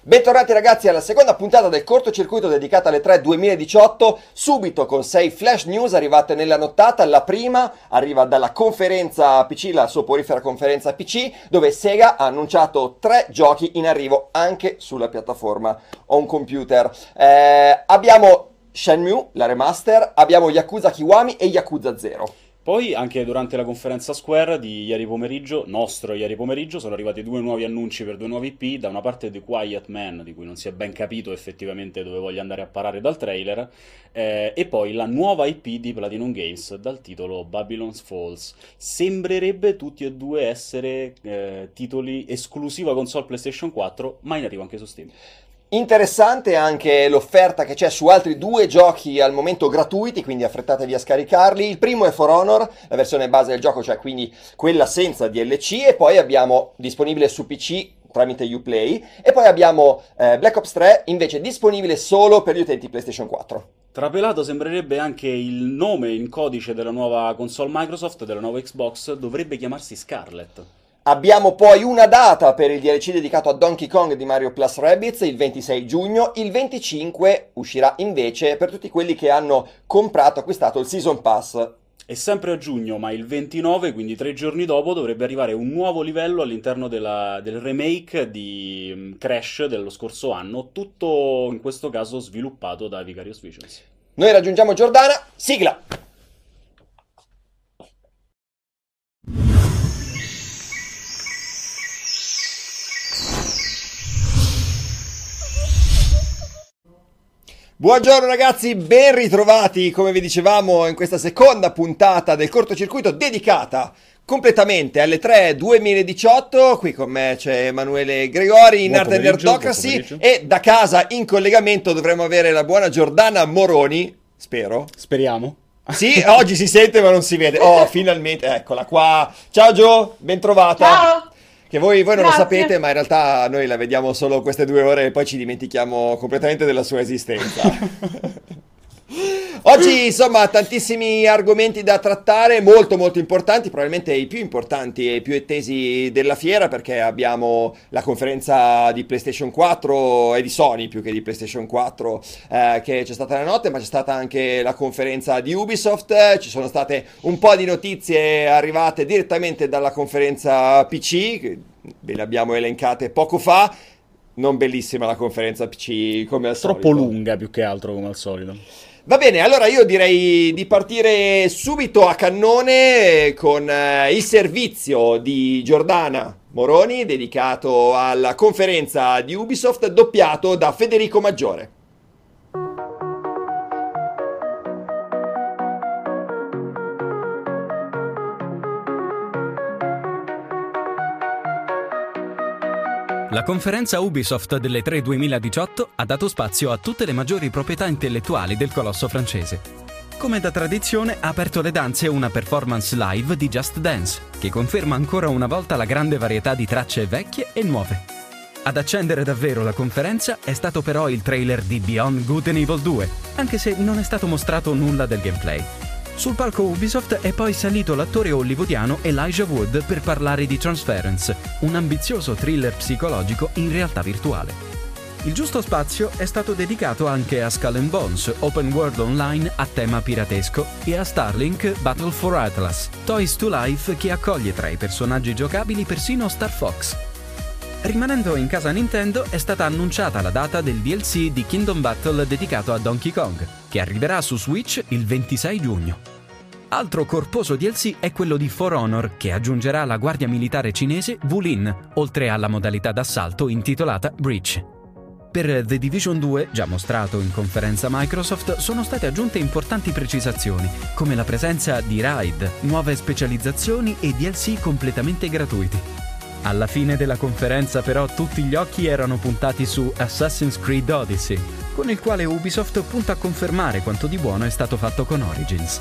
Bentornati ragazzi alla seconda puntata del cortocircuito dedicata alle 3 2018, subito con 6 flash news arrivate nella nottata. La prima arriva dalla conferenza PC, la soporifera conferenza PC, dove Sega ha annunciato 3 giochi in arrivo anche sulla piattaforma on computer. Eh, abbiamo Shenmue, la remaster, abbiamo Yakuza Kiwami e Yakuza 0. Poi anche durante la conferenza Square di ieri pomeriggio, nostro ieri pomeriggio, sono arrivati due nuovi annunci per due nuovi IP, da una parte The Quiet Man, di cui non si è ben capito effettivamente dove voglia andare a parare dal trailer, eh, e poi la nuova IP di Platinum Games dal titolo Babylon's Falls. Sembrerebbe tutti e due essere eh, titoli esclusiva console PlayStation 4, ma in arrivo anche su Steam. Interessante anche l'offerta che c'è su altri due giochi al momento gratuiti, quindi affrettatevi a scaricarli. Il primo è For Honor, la versione base del gioco, cioè quindi quella senza DLC, e poi abbiamo disponibile su PC tramite Uplay, e poi abbiamo eh, Black Ops 3 invece disponibile solo per gli utenti PlayStation 4. Trapelato sembrerebbe anche il nome in codice della nuova console Microsoft, della nuova Xbox, dovrebbe chiamarsi Scarlet. Abbiamo poi una data per il DLC dedicato a Donkey Kong di Mario Plus Rabbids, il 26 giugno. Il 25 uscirà invece per tutti quelli che hanno comprato, acquistato il Season Pass. È sempre a giugno, ma il 29, quindi tre giorni dopo, dovrebbe arrivare un nuovo livello all'interno della, del remake di mm, Crash dello scorso anno, tutto in questo caso sviluppato da Vicarious Visions. Noi raggiungiamo Giordana, sigla! Buongiorno ragazzi, ben ritrovati come vi dicevamo in questa seconda puntata del cortocircuito dedicata completamente alle 3 2018. Qui con me c'è Emanuele Gregori in Arte Nerdocracy e da casa in collegamento dovremmo avere la buona Giordana Moroni, spero. Speriamo. Sì, oggi si sente ma non si vede. Oh, finalmente, eccola qua. Ciao Gio, ben trovata. Ciao. Che voi, voi non lo Grazie. sapete, ma in realtà noi la vediamo solo queste due ore e poi ci dimentichiamo completamente della sua esistenza. Oggi, insomma, tantissimi argomenti da trattare, molto molto importanti, probabilmente i più importanti e i più attesi della fiera, perché abbiamo la conferenza di PlayStation 4 e di Sony più che di PlayStation 4 eh, che c'è stata la notte, ma c'è stata anche la conferenza di Ubisoft, ci sono state un po' di notizie arrivate direttamente dalla conferenza PC, che ve le abbiamo elencate poco fa. Non bellissima la conferenza PC come al Troppo solito. lunga più che altro, come al solito. Va bene, allora io direi di partire subito a cannone con eh, il servizio di Giordana Moroni dedicato alla conferenza di Ubisoft doppiato da Federico Maggiore. La conferenza Ubisoft delle 3 2018 ha dato spazio a tutte le maggiori proprietà intellettuali del colosso francese. Come da tradizione ha aperto le danze una performance live di Just Dance, che conferma ancora una volta la grande varietà di tracce vecchie e nuove. Ad accendere davvero la conferenza è stato però il trailer di Beyond Good and Evil 2, anche se non è stato mostrato nulla del gameplay. Sul palco Ubisoft è poi salito l'attore hollywoodiano Elijah Wood per parlare di Transference, un ambizioso thriller psicologico in realtà virtuale. Il giusto spazio è stato dedicato anche a Skull Bones, open world online a tema piratesco, e a Starlink Battle for Atlas, Toys to Life che accoglie tra i personaggi giocabili persino Star Fox. Rimanendo in casa Nintendo è stata annunciata la data del DLC di Kingdom Battle dedicato a Donkey Kong, che arriverà su Switch il 26 giugno. Altro corposo DLC è quello di For Honor, che aggiungerà la guardia militare cinese Wulin, oltre alla modalità d'assalto intitolata Breach. Per The Division 2, già mostrato in conferenza Microsoft, sono state aggiunte importanti precisazioni, come la presenza di raid, nuove specializzazioni e DLC completamente gratuiti. Alla fine della conferenza però tutti gli occhi erano puntati su Assassin's Creed Odyssey, con il quale Ubisoft punta a confermare quanto di buono è stato fatto con Origins.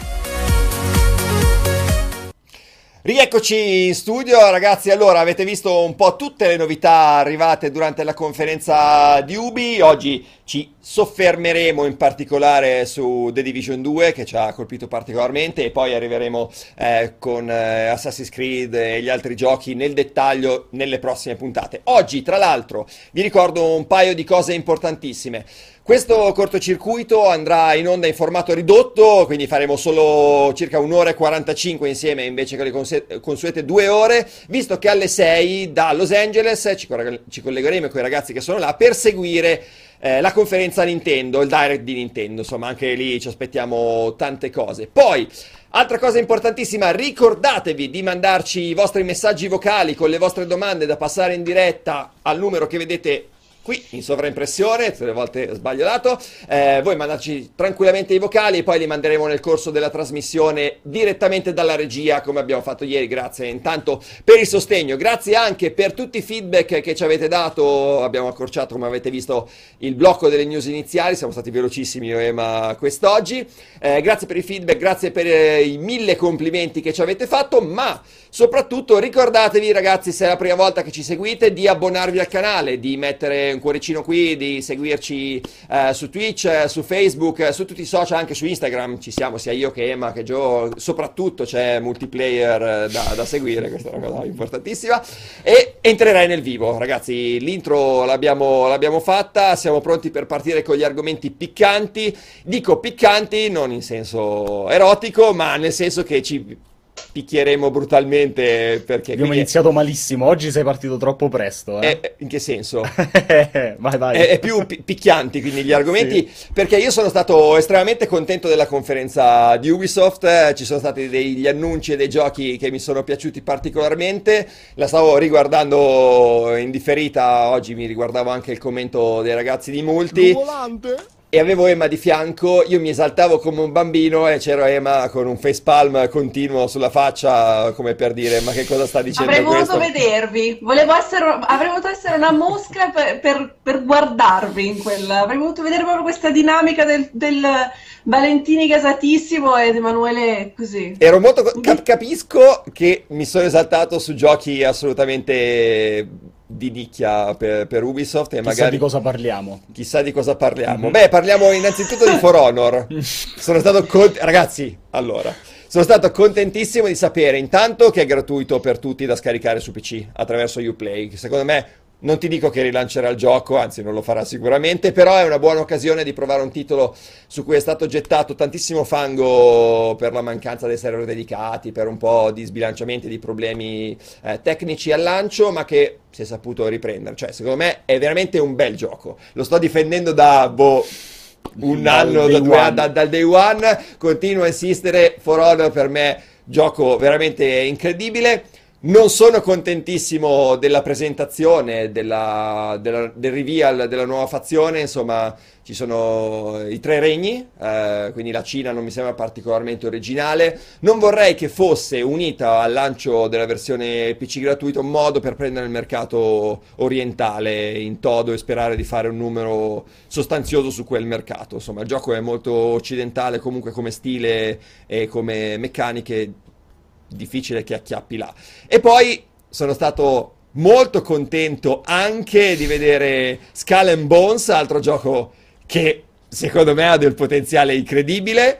Rieccoci in studio, ragazzi. Allora, avete visto un po' tutte le novità arrivate durante la conferenza di Ubi. Oggi ci soffermeremo in particolare su The Division 2 che ci ha colpito particolarmente e poi arriveremo eh, con eh, Assassin's Creed e gli altri giochi nel dettaglio nelle prossime puntate. Oggi, tra l'altro, vi ricordo un paio di cose importantissime. Questo cortocircuito andrà in onda in formato ridotto, quindi faremo solo circa un'ora e 45 insieme invece che le consuete due ore, visto che alle 6 da Los Angeles ci collegheremo con i ragazzi che sono là per seguire eh, la conferenza Nintendo, il direct di Nintendo, insomma anche lì ci aspettiamo tante cose. Poi, altra cosa importantissima, ricordatevi di mandarci i vostri messaggi vocali con le vostre domande da passare in diretta al numero che vedete qui in sovraimpressione, tutte le volte sbaglio dato, eh, voi mandateci tranquillamente i vocali e poi li manderemo nel corso della trasmissione direttamente dalla regia come abbiamo fatto ieri, grazie intanto per il sostegno, grazie anche per tutti i feedback che ci avete dato, abbiamo accorciato come avete visto il blocco delle news iniziali, siamo stati velocissimi io e Emma quest'oggi, eh, grazie per i feedback, grazie per eh, i mille complimenti che ci avete fatto, ma soprattutto ricordatevi ragazzi se è la prima volta che ci seguite di abbonarvi al canale, di mettere un cuoricino qui, di seguirci eh, su Twitch, eh, su Facebook, eh, su tutti i social, anche su Instagram. Ci siamo, sia io che Emma che Joe, soprattutto c'è multiplayer eh, da, da seguire, questa è una cosa importantissima. E entrerei nel vivo, ragazzi, l'intro l'abbiamo, l'abbiamo fatta, siamo pronti per partire con gli argomenti piccanti, dico piccanti non in senso erotico, ma nel senso che ci picchieremo brutalmente perché abbiamo quindi... iniziato malissimo oggi sei partito troppo presto eh? È, in che senso? vai vai è, è più pi- picchianti quindi gli argomenti sì. perché io sono stato estremamente contento della conferenza di Ubisoft eh, ci sono stati degli annunci e dei giochi che mi sono piaciuti particolarmente la stavo riguardando in differita oggi mi riguardavo anche il commento dei ragazzi di Multi volante e avevo Emma di fianco, io mi esaltavo come un bambino e c'era Emma con un facepalm continuo sulla faccia come per dire ma che cosa sta dicendo Avrei questo? voluto vedervi, Volevo essere, avrei voluto essere una mosca per, per, per, guardarvi in quella, avrei voluto vedere proprio questa dinamica del, del Valentini gasatissimo ed Emanuele così. Ero molto... Cap- capisco che mi sono esaltato su giochi assolutamente di nicchia per, per Ubisoft e chissà magari... di cosa parliamo. Chissà di cosa parliamo. Mm-hmm. Beh, parliamo innanzitutto di For Honor. Sono stato cont- Ragazzi, allora... Sono stato contentissimo di sapere intanto che è gratuito per tutti da scaricare su PC attraverso Uplay, secondo me non ti dico che rilancerà il gioco, anzi non lo farà sicuramente, però è una buona occasione di provare un titolo su cui è stato gettato tantissimo fango per la mancanza dei server dedicati, per un po' di sbilanciamenti, di problemi eh, tecnici al lancio, ma che si è saputo riprendere. Cioè, secondo me è veramente un bel gioco. Lo sto difendendo da boh, un dal anno, da due, da, dal day one, continuo a insistere, For Honor per me gioco veramente incredibile. Non sono contentissimo della presentazione, della, della, del reveal della nuova fazione, insomma ci sono i tre regni, eh, quindi la Cina non mi sembra particolarmente originale. Non vorrei che fosse unita al lancio della versione PC gratuito un modo per prendere il mercato orientale in todo e sperare di fare un numero sostanzioso su quel mercato. Insomma il gioco è molto occidentale comunque come stile e come meccaniche difficile che acchiappi là. E poi sono stato molto contento anche di vedere Skull and Bones, altro gioco che secondo me ha del potenziale incredibile.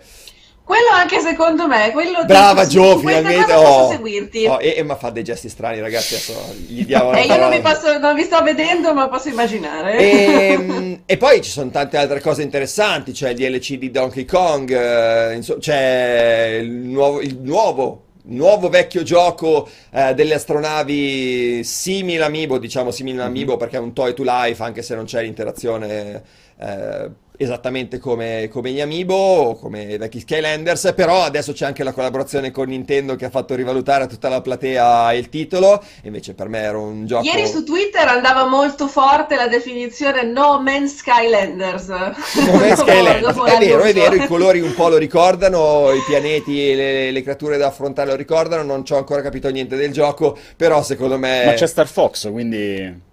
Quello anche secondo me, quello Brava ti, Gio, finalmente oh, seguirti. Oh, e, Emma fa dei gesti strani, ragazzi, adesso gli diamo E io non vi, posso, non vi, sto vedendo, ma posso immaginare. E, ehm, e, poi ci sono tante altre cose interessanti, c'è il DLC di Donkey Kong, eh, insomma, c'è il nuovo, il nuovo nuovo vecchio gioco eh, delle astronavi simile Amiibo, diciamo simile Amiibo mm-hmm. perché è un toy to life anche se non c'è l'interazione eh, esattamente come, come, gli Amiibo o come i vecchi Skylanders, però adesso c'è anche la collaborazione con Nintendo che ha fatto rivalutare a tutta la platea il titolo, invece per me era un gioco... Ieri su Twitter andava molto forte la definizione No Man Skylanders. No Man Skylanders, è vero, è vero, i colori un po' lo ricordano, i pianeti e le, le, creature da affrontare lo ricordano, non ci ho ancora capito niente del gioco, però secondo me... Ma c'è Star Fox, quindi...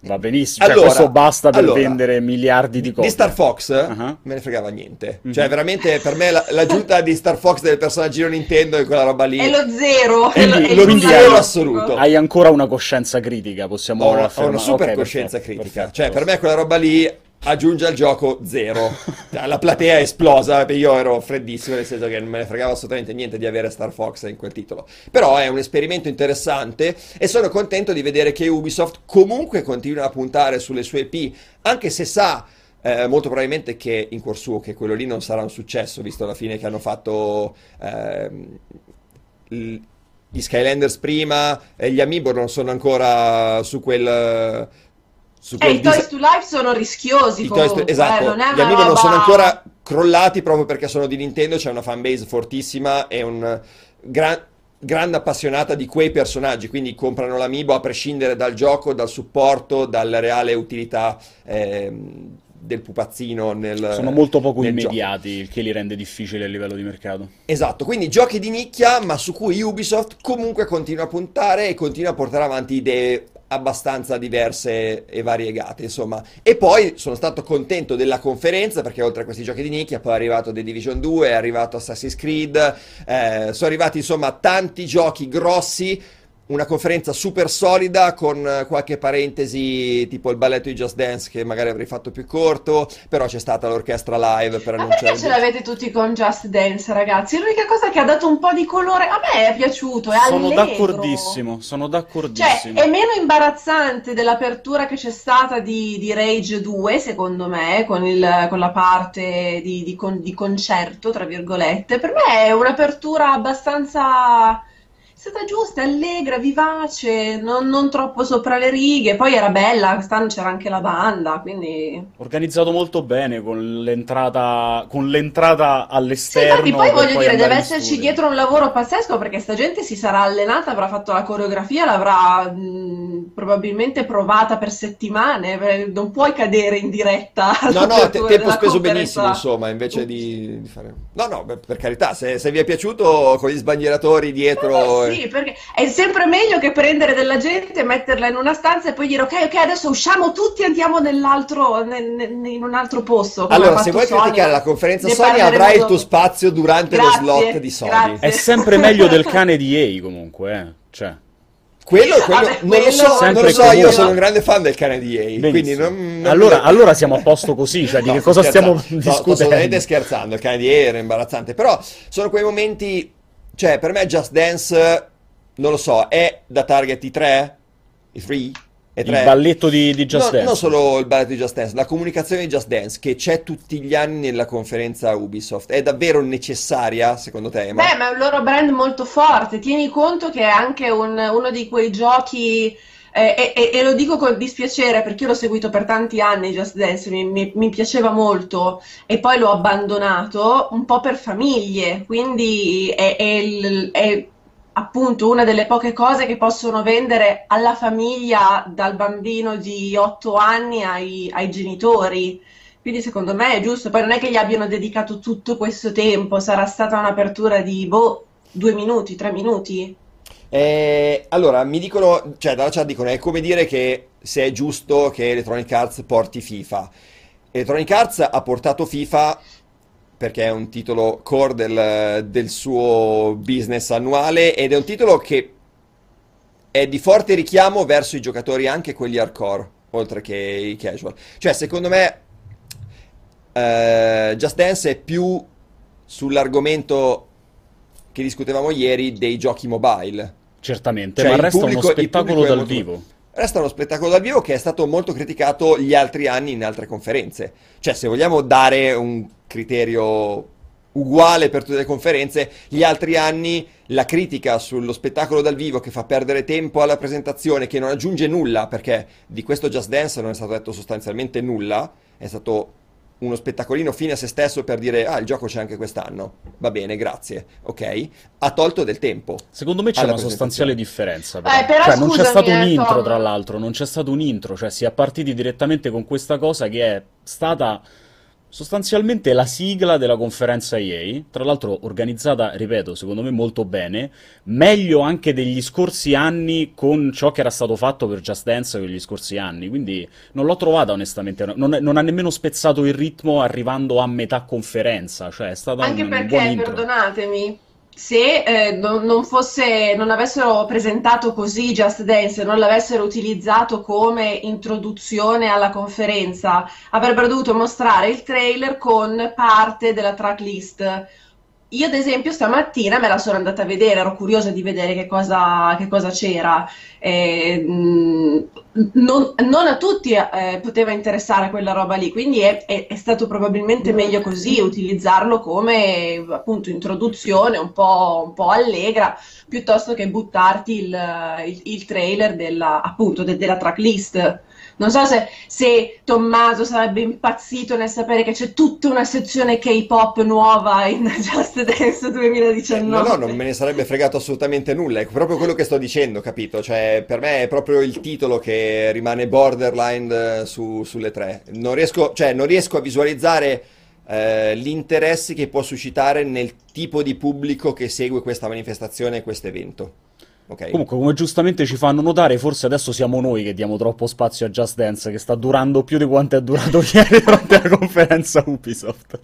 Va benissimo, cioè, allora, cioè, questo basta per allora, vendere miliardi di cose. Di Star Fox uh-huh. me ne fregava niente. Mm-hmm. Cioè, veramente per me la, l'aggiunta di Star Fox del personaggino Nintendo è quella roba lì. È lo zero. È, lo, è lo zero assoluto. Hai ancora una coscienza critica, possiamo una, ho una super okay, coscienza perfetto, critica. Perfetto. Cioè, per me quella roba lì aggiunge al gioco zero. La platea è esplosa, io ero freddissimo, nel senso che non me ne fregava assolutamente niente di avere Star Fox in quel titolo. Però è un esperimento interessante e sono contento di vedere che Ubisoft comunque continua a puntare sulle sue IP, anche se sa eh, molto probabilmente che in cuor suo che quello lì non sarà un successo, visto la fine che hanno fatto eh, gli Skylanders prima, e gli Amiibo non sono ancora su quel su eh, i Toys to Life sono rischiosi comunque, to- esatto, eh, gli amiibo roba... non sono ancora crollati proprio perché sono di Nintendo, c'è una fanbase fortissima e un gran, grande appassionata di quei personaggi, quindi comprano l'amiibo a prescindere dal gioco, dal supporto, dalla reale utilità eh, del pupazzino nel Sono molto poco immediati, gioco. il che li rende difficili a livello di mercato. Esatto, quindi giochi di nicchia, ma su cui Ubisoft comunque continua a puntare e continua a portare avanti idee abbastanza diverse e variegate, insomma. E poi sono stato contento della conferenza perché oltre a questi giochi di nicchia poi è arrivato The Division 2, è arrivato Assassin's Creed, eh, sono arrivati insomma tanti giochi grossi una conferenza super solida con eh, qualche parentesi tipo il balletto di Just Dance che magari avrei fatto più corto, però c'è stata l'orchestra live per Ma annunciare... perché ce l'avete tutti con Just Dance ragazzi? L'unica cosa che ha dato un po' di colore a me è piaciuto, è Sono allegro. d'accordissimo, sono d'accordissimo. Cioè, è meno imbarazzante dell'apertura che c'è stata di, di Rage 2 secondo me, con, il, con la parte di, di, con, di concerto, tra virgolette. Per me è un'apertura abbastanza stata giusta, allegra, vivace, non, non, troppo sopra le righe. Poi era bella, quest'anno c'era anche la banda, quindi... Organizzato molto bene con l'entrata, con l'entrata all'esterno. Sì, poi voglio dire, deve esserci dietro un lavoro pazzesco perché sta gente si sarà allenata, avrà fatto la coreografia, l'avrà mh, probabilmente provata per settimane. Non puoi cadere in diretta. No, no, te, tempo speso benissimo, insomma, invece di, di, fare... No, no, per carità, se, se vi è piaciuto con gli sbandieratori dietro... Eh, sì, perché è sempre meglio che prendere della gente, metterla in una stanza e poi dire ok, ok, adesso usciamo tutti e andiamo nell'altro, nel, in un altro posto. Allora, se vuoi Sony, criticare la conferenza Sony avrai il tuo spazio durante grazie, lo slot di Sony. Grazie. È sempre meglio del cane di EA comunque, eh. Cioè. Quello, quello, Vabbè, non, lo so, non lo so, io sono un grande fan del cane di EA. Quindi non, non allora, mi... allora, siamo a posto così, cioè no, di che cosa stiamo no, discutendo? Sto assolutamente scherzando, il cane di EA era imbarazzante, però sono quei momenti cioè, per me Just Dance, non lo so, è da target i 3? I 3? Il balletto di, di Just no, Dance. Non solo il balletto di Just Dance, la comunicazione di Just Dance che c'è tutti gli anni nella conferenza Ubisoft. È davvero necessaria, secondo te? Ma... Beh, ma è un loro brand molto forte. Tieni conto che è anche un, uno di quei giochi eh, e, e, lo dico con dispiacere perché io l'ho seguito per tanti anni Just Dance, mi, mi, mi, piaceva molto e poi l'ho abbandonato un po' per famiglie, quindi è, è, è appunto una delle poche cose che possono vendere alla famiglia dal bambino di 8 anni ai, ai genitori. Quindi secondo me è giusto, poi non è che gli abbiano dedicato tutto questo tempo, sarà stata un'apertura di boh, due minuti, tre minuti. Eh, allora, mi dicono, cioè dalla chat dicono, è come dire che se è giusto che Electronic Arts porti FIFA. Electronic Arts ha portato FIFA perché è un titolo core del, del suo business annuale ed è un titolo che è di forte richiamo verso i giocatori anche quelli hardcore, oltre che i casual. Cioè, secondo me, uh, Just Dance è più sull'argomento che discutevamo ieri dei giochi mobile. Certamente, cioè, ma resta pubblico, uno spettacolo dal molto... vivo. Resta uno spettacolo dal vivo che è stato molto criticato gli altri anni in altre conferenze. Cioè, se vogliamo dare un criterio uguale per tutte le conferenze, gli altri anni la critica sullo spettacolo dal vivo che fa perdere tempo alla presentazione, che non aggiunge nulla, perché di questo Just Dance non è stato detto sostanzialmente nulla, è stato uno spettacolino fine a se stesso per dire ah il gioco c'è anche quest'anno. Va bene grazie ok? Ha tolto del tempo secondo me c'è una sostanziale differenza però. Eh, però. cioè, non c'è stato un eh, intro tra l'altro non c'è stato un intro cioè si è partiti direttamente con questa cosa che è stata sostanzialmente la sigla della conferenza EA, tra l'altro organizzata, ripeto, secondo me molto bene, meglio anche degli scorsi anni con ciò che era stato fatto per Just Dance quegli scorsi anni, quindi non l'ho trovata onestamente, non, non ha nemmeno spezzato il ritmo arrivando a metà conferenza, cioè è stata anche un, perché, un buon intro. perdonatemi, se eh, non, non, fosse, non avessero presentato così Just Dance, non l'avessero utilizzato come introduzione alla conferenza, avrebbero dovuto mostrare il trailer con parte della tracklist io ad esempio stamattina me la sono andata a vedere, ero curiosa di vedere che cosa, che cosa c'era. Eh, non, non, a tutti eh, poteva interessare quella roba lì, quindi è, è, è, stato probabilmente meglio così, utilizzarlo come appunto introduzione un po', un po allegra, piuttosto che buttarti il, il, il trailer della, appunto, de, della tracklist. Non so se, se, Tommaso sarebbe impazzito nel sapere che c'è tutta una sezione K-pop nuova in Just Dance 2019. No, no, non me ne sarebbe fregato assolutamente nulla. È proprio quello che sto dicendo, capito? Cioè, per me è proprio il titolo che rimane borderline eh, su, sulle tre. Non riesco, cioè, non riesco a visualizzare eh, gli interessi che può suscitare nel tipo di pubblico che segue questa manifestazione e questo evento. Okay. Comunque, come giustamente ci fanno notare, forse adesso siamo noi che diamo troppo spazio a Just Dance, che sta durando più di quanto è durato ieri durante la conferenza Ubisoft.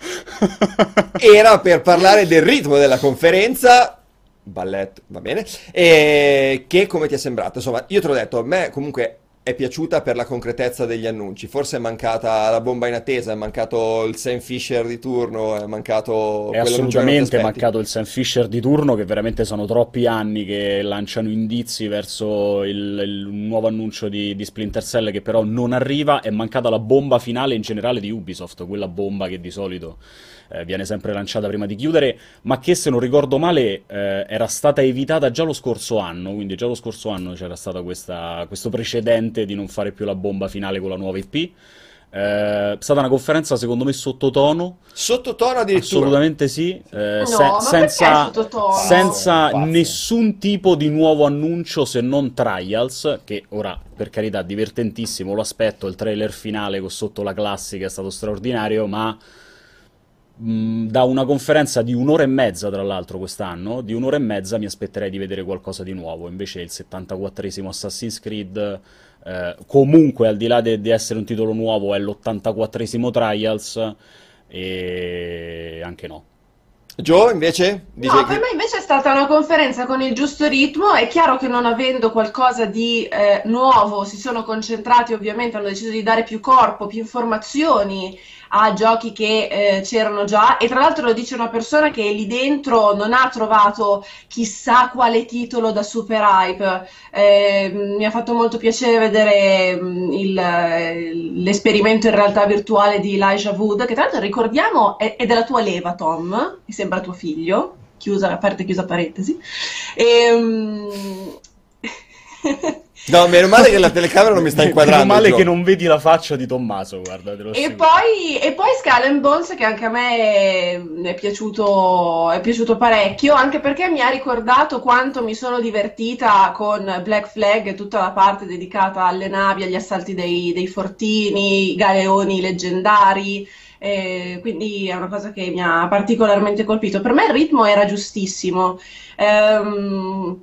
Era per parlare del ritmo della conferenza. Ballet, va bene. E che come ti è sembrato? Insomma, io te l'ho detto, a me comunque è piaciuta per la concretezza degli annunci. Forse è mancata la bomba in attesa, è mancato il Sam Fisher di turno, è mancato... È assolutamente mancato il Sam Fisher di turno, che veramente sono troppi anni che lanciano indizi verso il, il nuovo annuncio di, di, Splinter Cell che però non arriva. È mancata la bomba finale in generale di Ubisoft, quella bomba che di solito eh, viene sempre lanciata prima di chiudere, ma che se non ricordo male eh, era stata evitata già lo scorso anno, quindi già lo scorso anno c'era stato questa, questo precedente di non fare più la bomba finale con la nuova IP. Eh, è stata una conferenza secondo me sottotono. Sottotono addirittura? Assolutamente sì. Eh, no, se, senza, senza no, nessun tipo di nuovo annuncio se non Trials, che ora per carità divertentissimo lo aspetto, il trailer finale con sotto la classica è stato straordinario, ma da una conferenza di un'ora e mezza, tra l'altro, quest'anno, di un'ora e mezza mi aspetterei di vedere qualcosa di nuovo. Invece il 74esimo Assassin's Creed, eh, comunque al di là di essere un titolo nuovo, è l'84esimo Trials e anche no. Joe invece? Dice no, che... per me invece è stata una conferenza con il giusto ritmo. È chiaro che non avendo qualcosa di eh, nuovo si sono concentrati, ovviamente hanno deciso di dare più corpo, più informazioni a giochi che eh, c'erano già e tra l'altro lo dice una persona che lì dentro non ha trovato chissà quale titolo da super hype. Eh, mi ha fatto molto piacere vedere mm, il, l'esperimento in realtà virtuale di Elijah Wood, che tra l'altro ricordiamo è, è della tua leva, Tom, mi sembra tuo figlio, chiusa, aperta e chiusa parentesi. E, um... No, meno male che la telecamera non mi sta inquadrando. Meno male che non vedi la faccia di Tommaso, guarda. E poi, e poi Skull Bones, che anche a me è piaciuto, è piaciuto parecchio, anche perché mi ha ricordato quanto mi sono divertita con Black Flag e tutta la parte dedicata alle navi, agli assalti dei, dei fortini, i galeoni leggendari. Eh, quindi è una cosa che mi ha particolarmente colpito. Per me il ritmo era giustissimo. Ehm,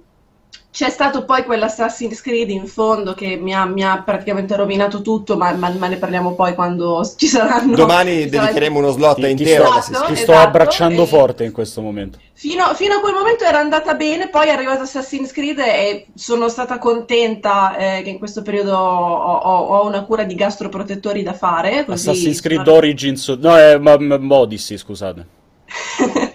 c'è stato poi quell'Assassin's Creed in fondo che mi ha, mi ha praticamente rovinato tutto, ma, ma, ma, ne parliamo poi quando ci saranno. Domani ci dedicheremo uno slot ti, intero. Ti sto, esatto, ti sto esatto, abbracciando e... forte in questo momento. Fino, fino, a quel momento era andata bene, poi è arrivato Assassin's Creed e sono stata contenta eh, che in questo periodo ho, ho, ho, una cura di gastroprotettori da fare. Assassin's Creed sono... Origins, no, è ma, ma, Odyssey, scusate.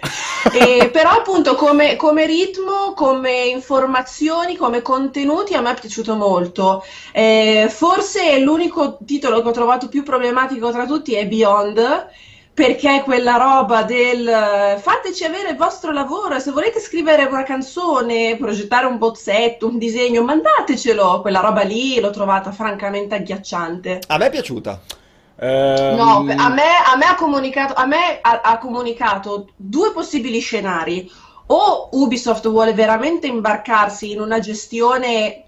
e, però appunto come, come, ritmo, come informazioni, come contenuti a me è piaciuto molto. Eh, forse l'unico titolo che ho trovato più problematico tra tutti è Beyond perché quella roba del fateci avere il vostro lavoro, se volete scrivere una canzone, progettare un bozzetto, un disegno, mandatecelo, quella roba lì l'ho trovata francamente agghiacciante. A me è piaciuta. Um... No, a me, a me, ha, comunicato, a me ha, ha comunicato due possibili scenari. O Ubisoft vuole veramente imbarcarsi in una gestione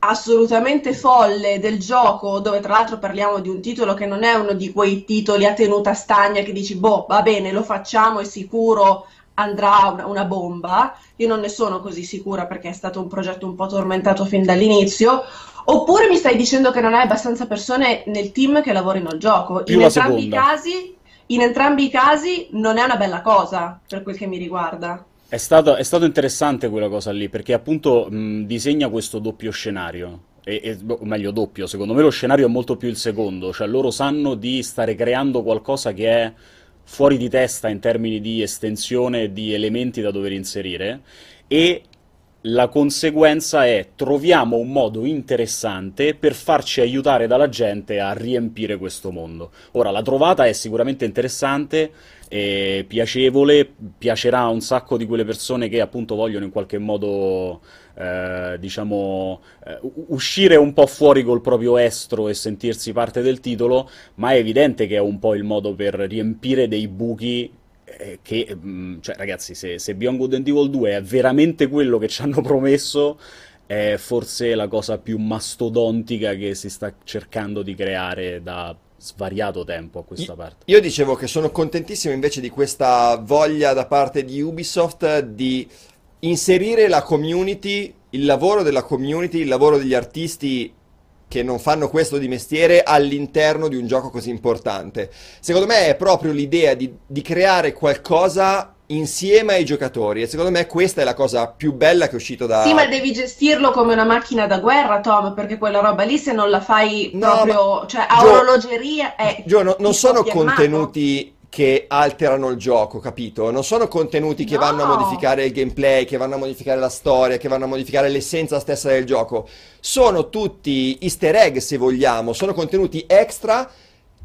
assolutamente folle del gioco, dove tra l'altro parliamo di un titolo che non è uno di quei titoli a tenuta stagna che dici, boh, va bene, lo facciamo, è sicuro, andrà una, una, bomba. Io non ne sono così sicura perché è stato un progetto un po' tormentato fin dall'inizio. Oppure mi stai dicendo che non hai abbastanza persone nel team che lavorino al gioco. in entrambi, casi, in entrambi i casi non è una bella cosa per quel che mi riguarda. È stato, è stato interessante quella cosa lì, perché appunto mh, disegna questo doppio scenario. E, e, o meglio, doppio, secondo me lo scenario è molto più il secondo, cioè loro sanno di stare creando qualcosa che è fuori di testa in termini di estensione di elementi da dover inserire e la conseguenza è troviamo un modo interessante per farci aiutare dalla gente a riempire questo mondo. Ora, la trovata è sicuramente interessante, e piacevole, piacerà a un sacco di quelle persone che appunto vogliono in qualche modo, eh, diciamo, eh, uscire un po' fuori col proprio estro e sentirsi parte del titolo, ma è evidente che è un po' il modo per riempire dei buchi che, mm, cioè, ragazzi, se, se Beyond Good and Evil 2 è veramente quello che ci hanno promesso, è forse la cosa più mastodontica che si sta cercando di creare da svariato tempo a questa parte. Io dicevo che sono contentissimo invece di questa voglia da parte di Ubisoft di inserire la community, il lavoro della community, il lavoro degli artisti che non fanno questo di mestiere all'interno di un gioco così importante. Secondo me è proprio l'idea di, di creare qualcosa insieme ai giocatori e secondo me questa è la cosa più bella che è uscita da... Sì, ma devi gestirlo come una macchina da guerra, Tom, perché quella roba lì se non la fai no, proprio, ma... cioè a orologeria è... Gio, no, non sono contenuti che alterano il gioco, capito? Non sono contenuti che no. vanno a modificare il gameplay, che vanno a modificare la storia, che vanno a modificare l'essenza stessa del gioco. Sono tutti easter egg, se vogliamo, sono contenuti extra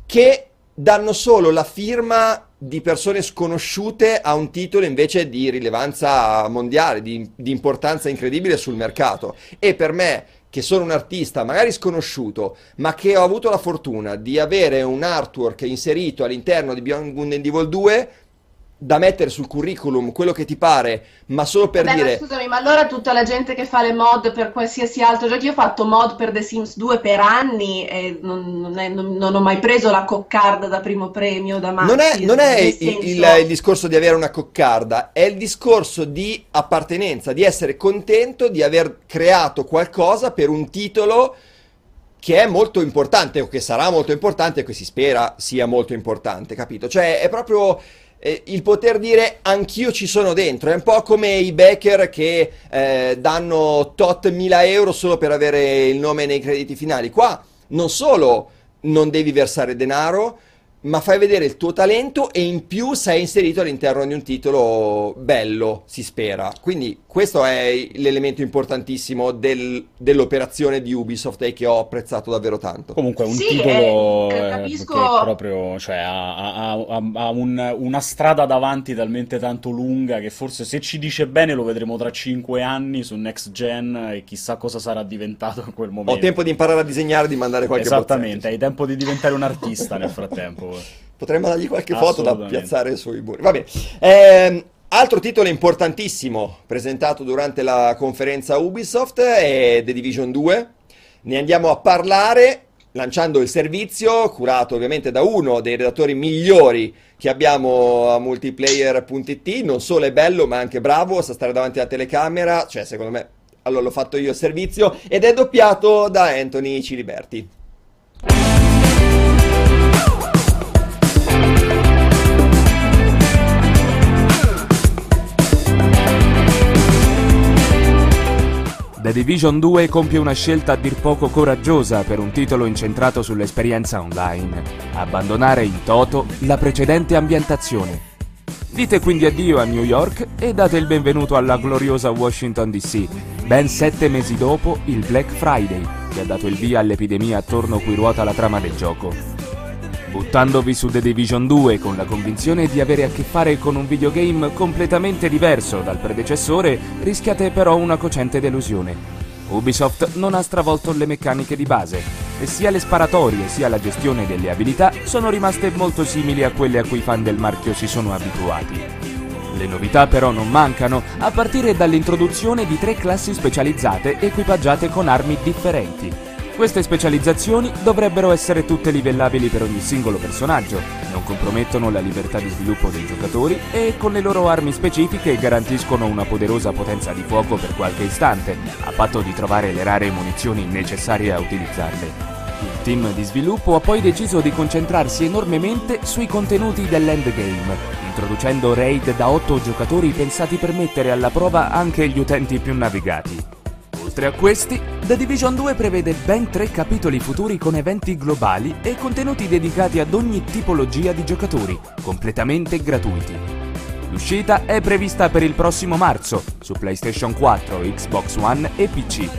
che danno solo la firma di persone sconosciute a un titolo invece di rilevanza mondiale, di, di, importanza incredibile sul mercato. E per me, che sono un artista magari sconosciuto, ma che ho avuto la fortuna di avere un artwork inserito all'interno di Beyond Good and Evil 2, da mettere sul curriculum quello che ti pare, ma solo per Vabbè, dire. Ma scusami, ma allora tutta la gente che fa le mod per qualsiasi altro gioco, io ho fatto mod per The Sims 2 per anni e non, non, è, non, non ho mai preso la coccarda da primo premio da Maxi. Non è, non è il, senso... il, il, discorso di avere una coccarda, è il discorso di appartenenza, di essere contento di aver creato qualcosa per un titolo che è molto importante o che sarà molto importante e che si spera sia molto importante, capito? Cioè è proprio eh, il poter dire anch'io ci sono dentro. È un po' come i backer che eh, danno tot mila euro solo per avere il nome nei crediti finali. Qua non solo non devi versare denaro, ma fai vedere il tuo talento e in più sei inserito all'interno di un titolo bello, si spera. Quindi questo è l'elemento importantissimo del, dell'operazione di Ubisoft e che ho apprezzato davvero tanto. Comunque è un sì, titolo eh, capisco... che proprio cioè, ha, ha, ha, ha un, una strada davanti talmente tanto lunga che forse se ci dice bene lo vedremo tra 5 anni su Next Gen e chissà cosa sarà diventato in quel momento. Ho tempo di imparare a disegnare e di mandare qualche Esattamente, bozzetto. hai tempo di diventare un artista nel frattempo. Potremmo dargli qualche foto da piazzare sui muri. Va bene. Altro titolo importantissimo presentato durante la conferenza Ubisoft è The Division 2. Ne andiamo a parlare lanciando il servizio, curato ovviamente da uno dei redattori migliori che abbiamo a multiplayer.it. Non solo è bello, ma anche bravo, sa stare davanti alla telecamera. Cioè, secondo me, allora l'ho fatto io il servizio. Ed è doppiato da Anthony Ciliberti. The Division 2 compie una scelta a dir poco coraggiosa per un titolo incentrato sull'esperienza online, abbandonare in toto la precedente ambientazione. Dite quindi addio a New York e date il benvenuto alla gloriosa Washington DC, ben sette mesi dopo il Black Friday, che ha dato il via all'epidemia attorno cui ruota la trama del gioco. Buttandovi su The Division 2 con la convinzione di avere a che fare con un videogame completamente diverso dal predecessore, rischiate però una cocente delusione. Ubisoft non ha stravolto le meccaniche di base e sia le sparatorie sia la gestione delle abilità sono rimaste molto simili a quelle a cui i fan del marchio si sono abituati. Le novità però non mancano, a partire dall'introduzione di tre classi specializzate equipaggiate con armi differenti. Queste specializzazioni dovrebbero essere tutte livellabili per ogni singolo personaggio, non compromettono la libertà di sviluppo dei giocatori e con le loro armi specifiche garantiscono una poderosa potenza di fuoco per qualche istante, a patto di trovare le rare munizioni necessarie a utilizzarle. Il team di sviluppo ha poi deciso di concentrarsi enormemente sui contenuti dell'endgame, introducendo raid da 8 giocatori pensati per mettere alla prova anche gli utenti più navigati. Oltre a questi, The Division 2 prevede ben tre capitoli futuri con eventi globali e contenuti dedicati ad ogni tipologia di giocatori, completamente gratuiti. L'uscita è prevista per il prossimo marzo su PlayStation 4, Xbox One e PC.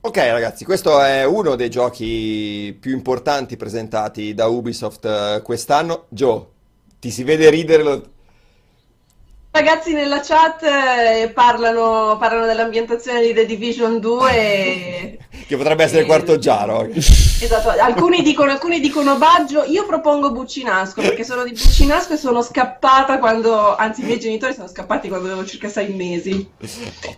Ok ragazzi, questo è uno dei giochi più importanti presentati da Ubisoft eh, quest'anno. Joe, ti si vede ridere, lo- Ragazzi nella chat eh, parlano, parlano dell'ambientazione di The Division 2 e... che potrebbe essere e- quarto giaro. Esatto, alcuni dicono, alcuni dicono Baggio, io propongo Buccinasco perché sono di Buccinasco e sono scappata quando, anzi i miei genitori sono scappati quando avevo circa sei mesi.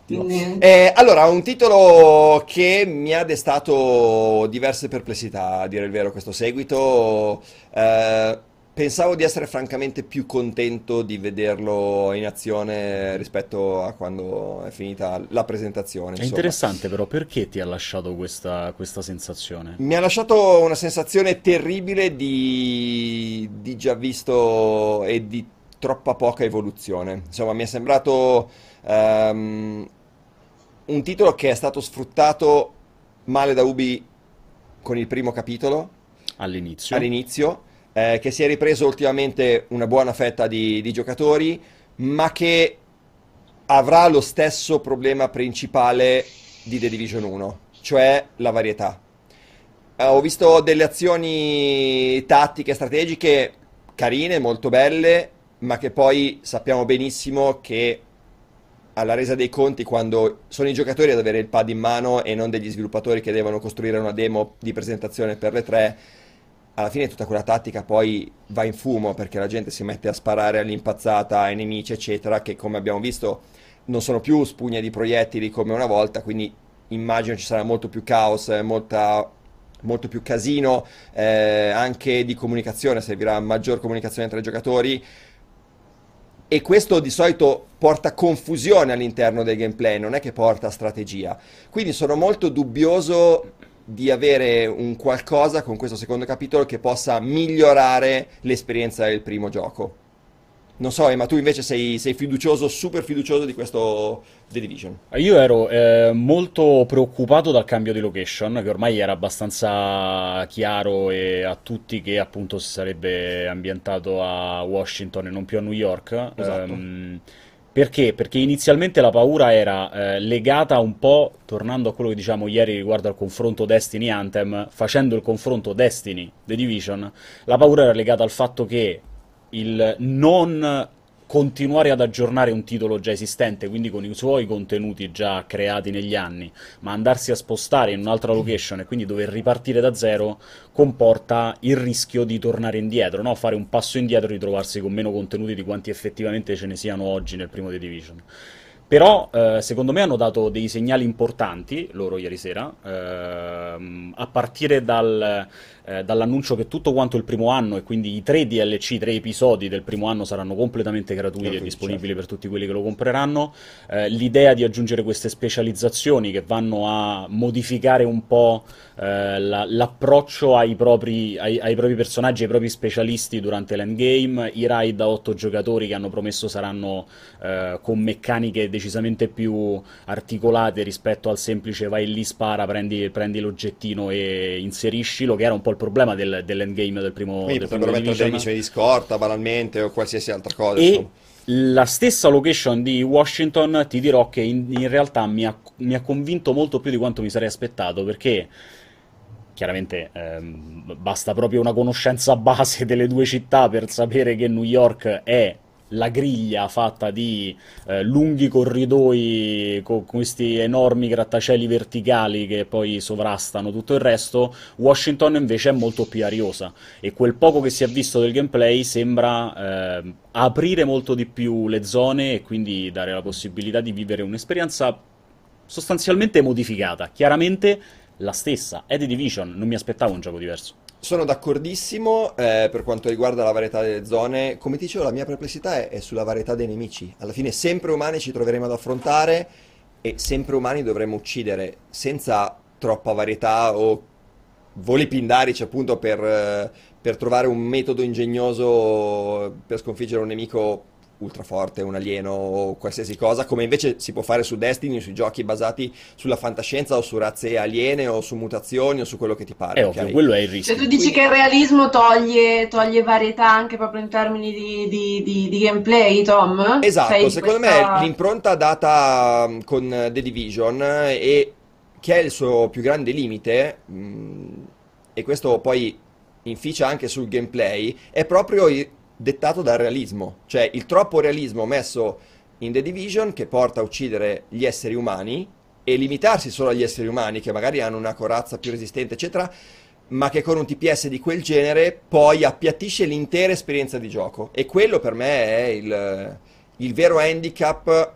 Quindi- Eh, allora, un titolo che mi ha destato diverse perplessità, a dire il vero, questo seguito. Eh, pensavo di essere francamente più contento di vederlo in azione rispetto a quando è finita la presentazione. È insomma. interessante però perché ti ha lasciato questa, questa sensazione? Mi ha lasciato una sensazione terribile di, di già visto e di troppa poca evoluzione. Insomma, mi è sembrato ehm, un titolo che è stato sfruttato male da Ubi con il primo capitolo All'inizio? all'inizio, eh, che si è ripreso ultimamente una buona fetta di, di giocatori, ma che avrà lo stesso problema principale di The Division 1, cioè la varietà. Eh, ho visto delle azioni tattiche, strategiche carine, molto belle, ma che poi sappiamo benissimo che alla resa dei conti, quando sono i giocatori ad avere il pad in mano e non degli sviluppatori che devono costruire una demo di presentazione per le tre, alla fine tutta quella tattica poi va in fumo perché la gente si mette a sparare all'impazzata ai nemici, eccetera, che come abbiamo visto non sono più spugne di proiettili come una volta, quindi immagino ci sarà molto più caos, eh, molta- molto più casino, eh, anche di comunicazione, servirà maggior comunicazione tra i giocatori. E questo di solito porta confusione all'interno del gameplay, non è che porta strategia. Quindi sono molto dubbioso di avere un qualcosa con questo secondo capitolo che possa migliorare l'esperienza del primo gioco. Non so, ma tu invece sei, sei fiducioso, super fiducioso di questo The Division. Io ero eh, molto preoccupato dal cambio di location, che ormai era abbastanza chiaro e a tutti che appunto si sarebbe ambientato a Washington e non più a New York. Esatto. Ehm, perché? Perché inizialmente la paura era eh, legata un po', tornando a quello che diciamo ieri riguardo al confronto Destiny Anthem, facendo il confronto Destiny The Division, la paura era legata al fatto che il non continuare ad aggiornare un titolo già esistente, quindi con i suoi contenuti già creati negli anni, ma andarsi a spostare in un'altra location e quindi dover ripartire da zero, comporta il rischio di tornare indietro, no? fare un passo indietro e ritrovarsi con meno contenuti di quanti effettivamente ce ne siano oggi nel primo The Division. Però, eh, secondo me, hanno dato dei segnali importanti loro ieri sera, ehm, a partire dal, eh, dall'annuncio che tutto quanto il primo anno, e quindi i tre DLC, tre episodi del primo anno saranno completamente gratuiti e Gratuiti, disponibili certo. per tutti quelli che lo compreranno. Eh, l'idea di aggiungere queste specializzazioni che vanno a modificare un po' eh, la- l'approccio ai propri, ai, ai propri personaggi, ai propri specialisti durante l'endgame, i raid da 8 giocatori che hanno promesso saranno eh, con meccaniche decisamente più articolate rispetto al semplice vai lì, spara, prendi, prendi l'oggettino e inseriscilo, che era un po' il problema del- dell'endgame del primo, Quindi del potrebbero primo mettere Division. di scorta, banalmente, o qualsiasi altra cosa. E insomma. la stessa location di Washington ti dirò che in, in realtà mi ha, mi ha convinto molto più di quanto mi sarei aspettato perché chiaramente ehm, basta proprio una conoscenza base delle due città per sapere che New York è la griglia fatta di eh, lunghi corridoi con questi enormi grattacieli verticali che poi sovrastano tutto il resto, Washington invece è molto più ariosa. E quel poco che si è visto del gameplay sembra eh, aprire molto di più le zone e quindi dare la possibilità di vivere un'esperienza sostanzialmente modificata, chiaramente la stessa, è The Division, non mi aspettavo un gioco diverso. Sono d'accordissimo eh, per quanto riguarda la varietà delle zone. Come dicevo, la mia perplessità è, è sulla varietà dei nemici. Alla fine, sempre umani ci troveremo ad affrontare e sempre umani dovremo uccidere senza troppa varietà o voli pindarici appunto per, eh, per trovare un metodo ingegnoso per sconfiggere un nemico ultra forte, un alieno o qualsiasi cosa, come invece si può fare su Destiny, sui giochi basati sulla fantascienza o su razze aliene o su mutazioni o su quello che ti pare. È ovvio, ok? quello è il rischio. Cioè, tu dici che il realismo toglie, toglie varietà anche proprio in termini di, di- di- di gameplay, Tom? Esatto, Sei secondo questa- me l'impronta data mh, con The Division e che è il suo più grande limite, mh, e questo poi inficia anche sul gameplay, è proprio il- dettato dal realismo, cioè il troppo realismo messo in The Division che porta a uccidere gli esseri umani e limitarsi solo agli esseri umani che magari hanno una corazza più resistente, eccetera, ma che con un TPS di quel genere poi appiattisce l'intera esperienza di gioco. E quello per me è il, il vero handicap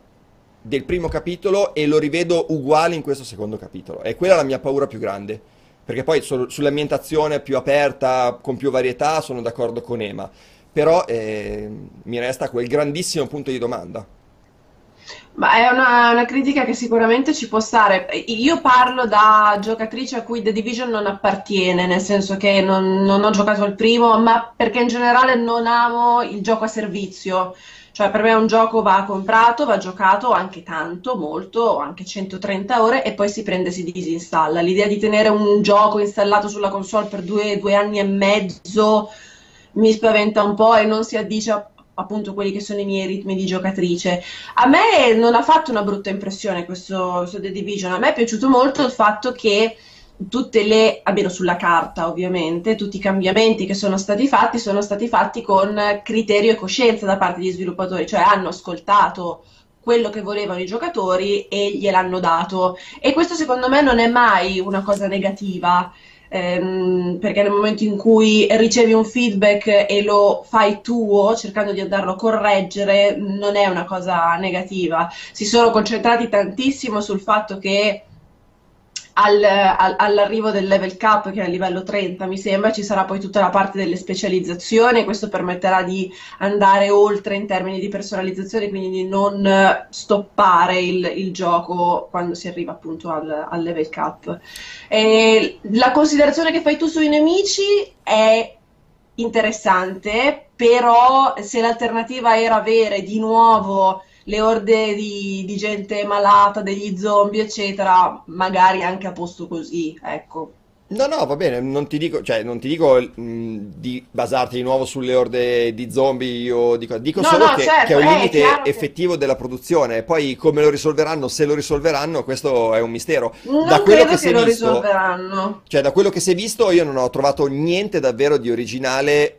del primo capitolo e lo rivedo uguale in questo secondo capitolo. E quella è la mia paura più grande. Perché poi sul- sull'ambientazione più aperta, con più varietà, sono d'accordo con Ema. Però eh, mi resta quel grandissimo punto di domanda. Ma è una, una critica che sicuramente ci può stare. Io parlo da giocatrice a cui The Division non appartiene, nel senso che non, non ho giocato al primo, ma perché in generale non amo il gioco a servizio. Cioè, per me un gioco va comprato, va giocato anche tanto, molto, anche 130 ore, e poi si prende e si disinstalla. L'idea di tenere un gioco installato sulla console per due, due anni e mezzo mi spaventa un po' e non si addice a appunto quelli che sono i miei ritmi di giocatrice. A me non ha fatto una brutta impressione questo, questo The Division, a me è piaciuto molto il fatto che tutte le, almeno sulla carta ovviamente, tutti i cambiamenti che sono stati fatti sono stati fatti con criterio e coscienza da parte degli sviluppatori, cioè hanno ascoltato quello che volevano i giocatori e gliel'hanno dato. E questo secondo me non è mai una cosa negativa ehm, perché nel momento in cui ricevi un feedback e lo fai tuo, cercando di andarlo a correggere, non è una cosa negativa. Si sono concentrati tantissimo sul fatto che al- al- all'arrivo del level cap, che è a livello 30, mi sembra, ci sarà poi tutta la parte delle specializzazioni, questo permetterà di andare oltre in termini di personalizzazione, quindi di non stoppare il, il gioco quando si arriva appunto al, al level cap. E la considerazione che fai tu sui nemici è interessante, però se l'alternativa era avere di nuovo le orde di, di gente malata, degli zombie, eccetera, magari anche a posto così, ecco. No, no, va bene, non ti dico, cioè, non ti dico mh, di basarti di nuovo sulle orde di zombie, io dico, dico No, solo no, che, certo, che è un è limite che- effettivo della produzione, poi come lo risolveranno, se lo risolveranno, questo è un mistero. Non Da quello che che si è lo visto, risolveranno. cioè da quello che si è visto io non ho trovato niente davvero di originale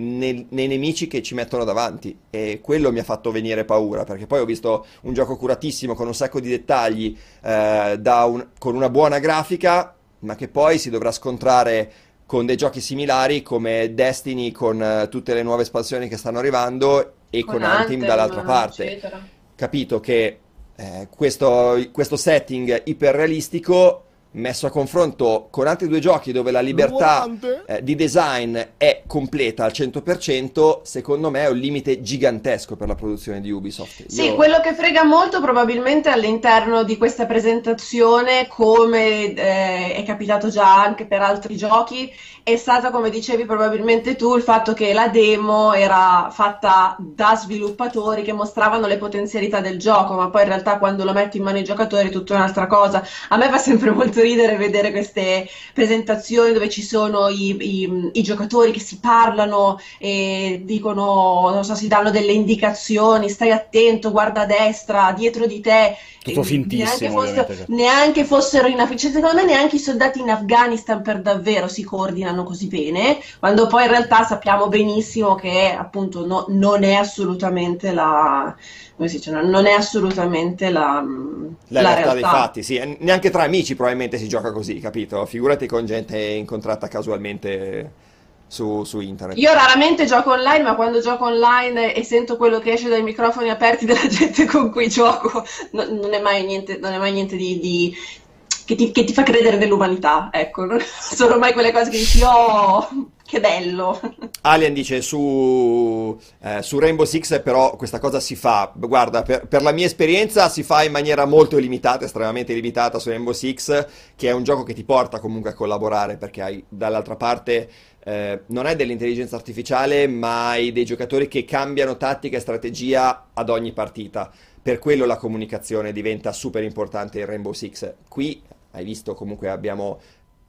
nel- nei nemici che ci mettono davanti e quello mi ha fatto venire paura perché poi ho visto un gioco curatissimo con un sacco di dettagli, eh, un- con una buona grafica, ma che poi si dovrà scontrare con dei giochi similari come Destiny con eh, tutte le nuove espansioni che stanno arrivando e con, Anthem Anthem, dall'altra parte eccetera. capito che eh, questo, questo setting iperrealistico messo a confronto con altri due giochi dove la libertà eh, di design è completa al 100%, secondo me è un limite gigantesco per la produzione di Ubisoft. Sì, Io- quello che frega molto probabilmente all'interno di questa presentazione, come eh, è capitato già anche per altri giochi, è stata, come dicevi probabilmente tu, il fatto che la demo era fatta da sviluppatori che mostravano le potenzialità del gioco, ma poi in realtà quando lo metti in mano ai giocatori è tutta un'altra cosa. A me fa sempre molto ridere vedere queste presentazioni dove ci sono i, i- i giocatori che si parlano e dicono, non so, si danno delle indicazioni, stai attento, guarda a destra, dietro di te. Tutto fintissimo, neanche fosse- certo. neanche fossero in Afghanistan, cioè, secondo me neanche i soldati in Afghanistan per davvero si coordinano così bene, quando poi in realtà sappiamo benissimo che appunto no- non è assolutamente la, come si dice, non è assolutamente la, La, la realtà dei realtà. fatti, sì, neanche tra amici probabilmente si gioca così, capito? Figurati con gente incontrata casualmente su, su internet. Io raramente gioco online, ma quando gioco online e sento quello che esce dai microfoni aperti della gente con cui gioco, no- non è mai niente, non è mai niente di, di- che ti, che ti fa credere nell'umanità, ecco, sono mai quelle cose che dici, oh, che bello. Alien dice su, eh, su, Rainbow Six però questa cosa si fa, guarda, per, per, la mia esperienza si fa in maniera molto limitata, estremamente limitata su Rainbow Six, che è un gioco che ti porta comunque a collaborare perché hai dall'altra parte... Eh, non hai dell'intelligenza artificiale, ma hai dei giocatori che cambiano tattica e strategia ad ogni partita. Per quello la comunicazione diventa super importante in Rainbow Six. Qui hai visto? Comunque abbiamo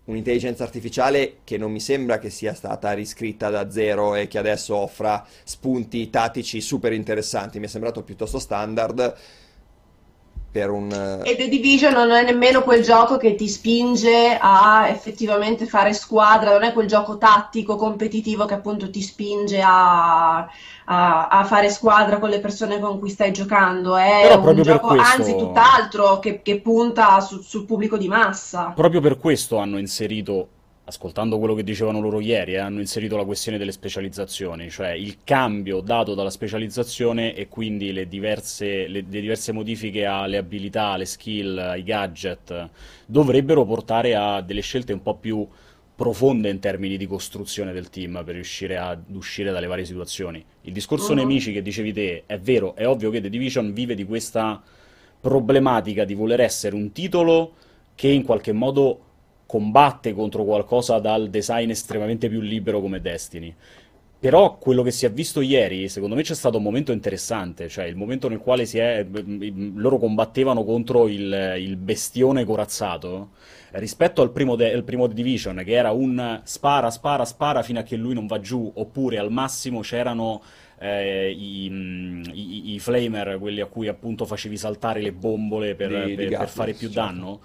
un'intelligenza artificiale che non mi sembra che sia stata riscritta da zero e che adesso offra spunti tattici super interessanti, mi è sembrato piuttosto standard per un... E The Division non è nemmeno quel gioco che ti spinge a effettivamente fare squadra, non è quel gioco tattico, competitivo che appunto ti spinge a, a, a fare squadra con le persone con cui stai giocando, è Però un gioco, questo... anzi tutt'altro, che, che punta su, sul pubblico di massa. Proprio per questo hanno inserito ascoltando quello che dicevano loro ieri, eh, hanno inserito la questione delle specializzazioni, cioè il cambio dato dalla specializzazione e quindi le diverse, le, le diverse modifiche alle abilità, alle skill, ai gadget, dovrebbero portare a delle scelte un po' più profonde in termini di costruzione del team per riuscire ad uscire dalle varie situazioni. Il discorso uh-huh. nemici che dicevi te è vero, è ovvio che The Division vive di questa problematica di voler essere un titolo che in qualche modo combatte contro qualcosa dal design estremamente più libero come Destiny. Però quello che si è visto ieri, secondo me c'è stato un momento interessante, cioè il momento nel quale è, loro combattevano contro il, il, bestione corazzato, rispetto al primo, de, primo Division, che era un spara, spara, spara fino a che lui non va giù, oppure al massimo c'erano eh, i, i, i, flamer, quelli a cui appunto facevi saltare le bombole per, di, per, di per fare più certo. danno.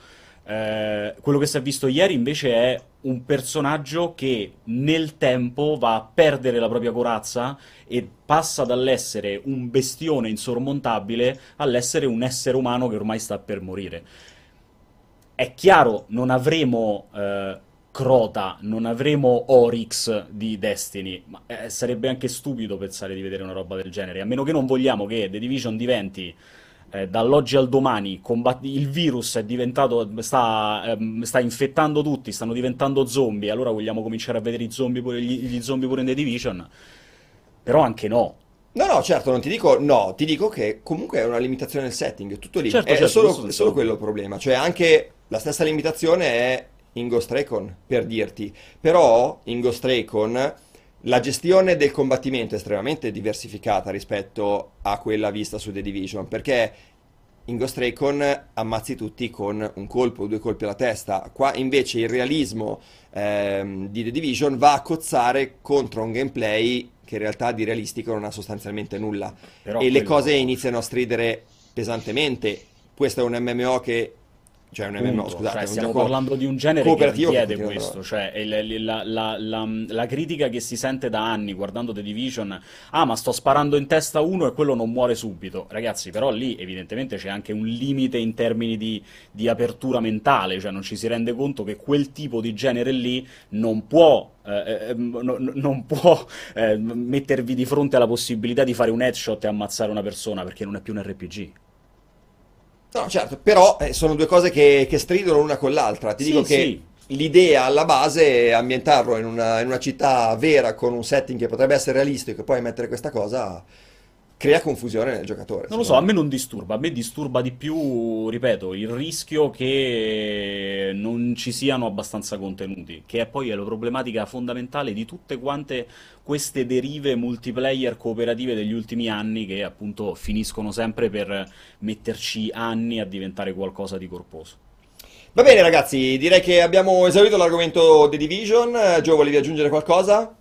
Eh, quello che si è visto ieri invece è un personaggio che nel tempo va a perdere la propria corazza e passa dall'essere un bestione insormontabile all'essere un essere umano che ormai sta per morire. È chiaro, non avremo eh, Crota, non avremo Oryx di Destiny, ma eh, sarebbe anche stupido pensare di vedere una roba del genere, a meno che non vogliamo che The Division diventi eh, dall'oggi al domani combat- il virus è diventato, sta, ehm, sta, infettando tutti, stanno diventando zombie, allora vogliamo cominciare a vedere i zombie pure, gli, gli zombie pure in The Division? Però anche no. No, no, certo, non ti dico no, ti dico che comunque è una limitazione del setting, tutto lì. Certo, è certo, solo, solo quello il problema. Cioè, anche la stessa limitazione è in Ghost Recon, per dirti. Però in Ghost Recon la gestione del combattimento è estremamente diversificata rispetto a quella vista su The Division, perché in Ghost Recon ammazzi tutti con un colpo, due colpi alla testa. Qua invece il realismo ehm, di The Division va a cozzare contro un gameplay che in realtà di realistico non ha sostanzialmente nulla. Però e quello... le cose iniziano a stridere pesantemente. Questo è un MMO che cioè un MMO, scusate, cioè, stiamo parlando di un genere che richiede questo, cioè la, la, la, la, critica che si sente da anni guardando The Division, ah ma sto sparando in testa uno e quello non muore subito, ragazzi però lì evidentemente c'è anche un limite in termini di, di apertura mentale, cioè non ci si rende conto che quel tipo di genere lì non può eh, eh, no, non può eh, mettervi di fronte alla possibilità di fare un headshot e ammazzare una persona perché non è più un RPG. No, certo, però eh, sono due cose che, che, stridono l'una con l'altra. Ti sì, dico che sì. l'idea alla base è ambientarlo in una, in una, città vera con un setting che potrebbe essere realistico e poi mettere questa cosa crea confusione nel giocatore. Non lo so, a me non disturba, a me disturba di più, ripeto, il rischio che non ci siano abbastanza contenuti, che è poi è la problematica fondamentale di tutte quante queste derive multiplayer cooperative degli ultimi anni che appunto finiscono sempre per metterci anni a diventare qualcosa di corposo. Va bene ragazzi, direi che abbiamo esaurito l'argomento The Division, Gio volevi aggiungere qualcosa?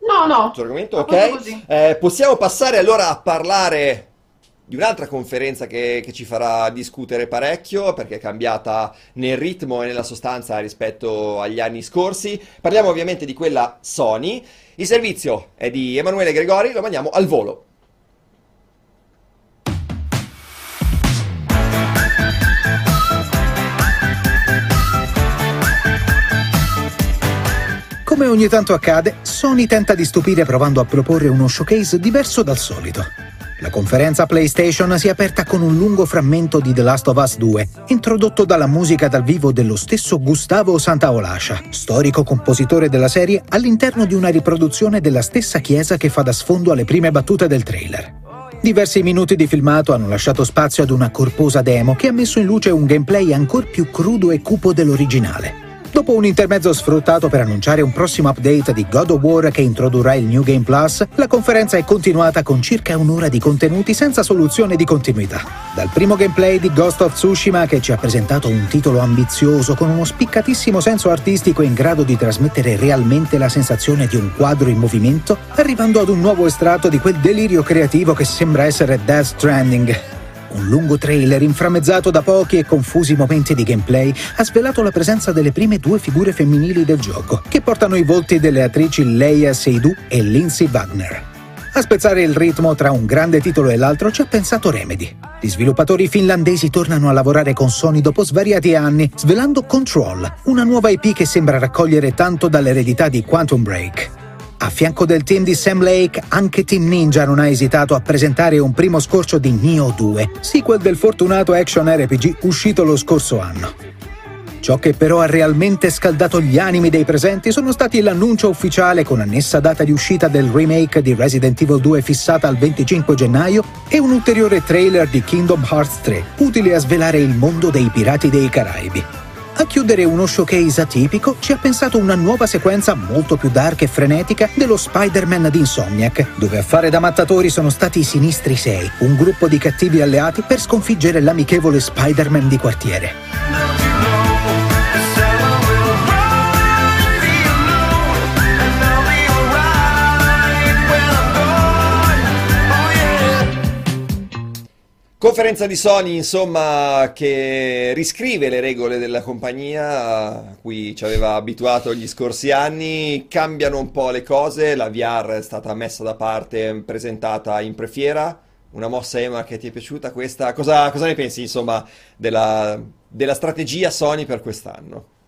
No, no. Argomento, ok. Eh, possiamo passare allora a parlare di un'altra conferenza che, che, ci farà discutere parecchio perché è cambiata nel ritmo e nella sostanza rispetto agli anni scorsi. Parliamo ovviamente di quella Sony. Il servizio è di Emanuele Gregori, lo mandiamo al volo. Come ogni tanto accade, Sony tenta di stupire provando a proporre uno showcase diverso dal solito. La conferenza PlayStation si è aperta con un lungo frammento di The Last of Us 2, introdotto dalla musica dal vivo dello stesso Gustavo Santaolascia, storico compositore della serie, all'interno di una riproduzione della stessa chiesa che fa da sfondo alle prime battute del trailer. Diversi minuti di filmato hanno lasciato spazio ad una corposa demo che ha messo in luce un gameplay ancora più crudo e cupo dell'originale. Dopo un intermezzo sfruttato per annunciare un prossimo update di God of War che introdurrà il New Game Plus, la conferenza è continuata con circa un'ora di contenuti senza soluzione di continuità. Dal primo gameplay di Ghost of Tsushima che ci ha presentato un titolo ambizioso con uno spiccatissimo senso artistico in grado di trasmettere realmente la sensazione di un quadro in movimento, arrivando ad un nuovo estratto di quel delirio creativo che sembra essere Death Stranding, un lungo trailer inframmezzato da pochi e confusi momenti di gameplay ha svelato la presenza delle prime due figure femminili del gioco, che portano i volti delle attrici Leia Seydoux e Lindsay Wagner. A spezzare il ritmo tra un grande titolo e l'altro ci ha pensato Remedy. Gli sviluppatori finlandesi tornano a lavorare con Sony dopo svariati anni, svelando Control, una nuova IP che sembra raccogliere tanto dall'eredità di Quantum Break. A fianco del team di Sam Lake, anche Team Ninja non ha esitato a presentare un primo scorcio di Nioh 2, sequel del fortunato action RPG uscito lo scorso anno. Ciò che però ha realmente scaldato gli animi dei presenti sono stati l'annuncio ufficiale con annessa data di uscita del remake di Resident Evil 2 fissata al 25 gennaio e un ulteriore trailer di Kingdom Hearts 3, utile a svelare il mondo dei pirati dei Caraibi. A chiudere uno showcase atipico ci ha pensato una nuova sequenza molto più dark e frenetica dello Spider-Man di Insomniac, dove a fare da mattatori sono stati i Sinistri 6, un gruppo di cattivi alleati per sconfiggere l'amichevole Spider-Man di quartiere. Conferenza di Sony, insomma, che riscrive le regole della compagnia a cui ci aveva abituato gli scorsi anni, cambiano un po' le cose, la VR è stata messa da parte, presentata in prefiera, una mossa Ema che ti è piaciuta questa? Cosa, cosa ne pensi, insomma, della, della strategia Sony per quest'anno?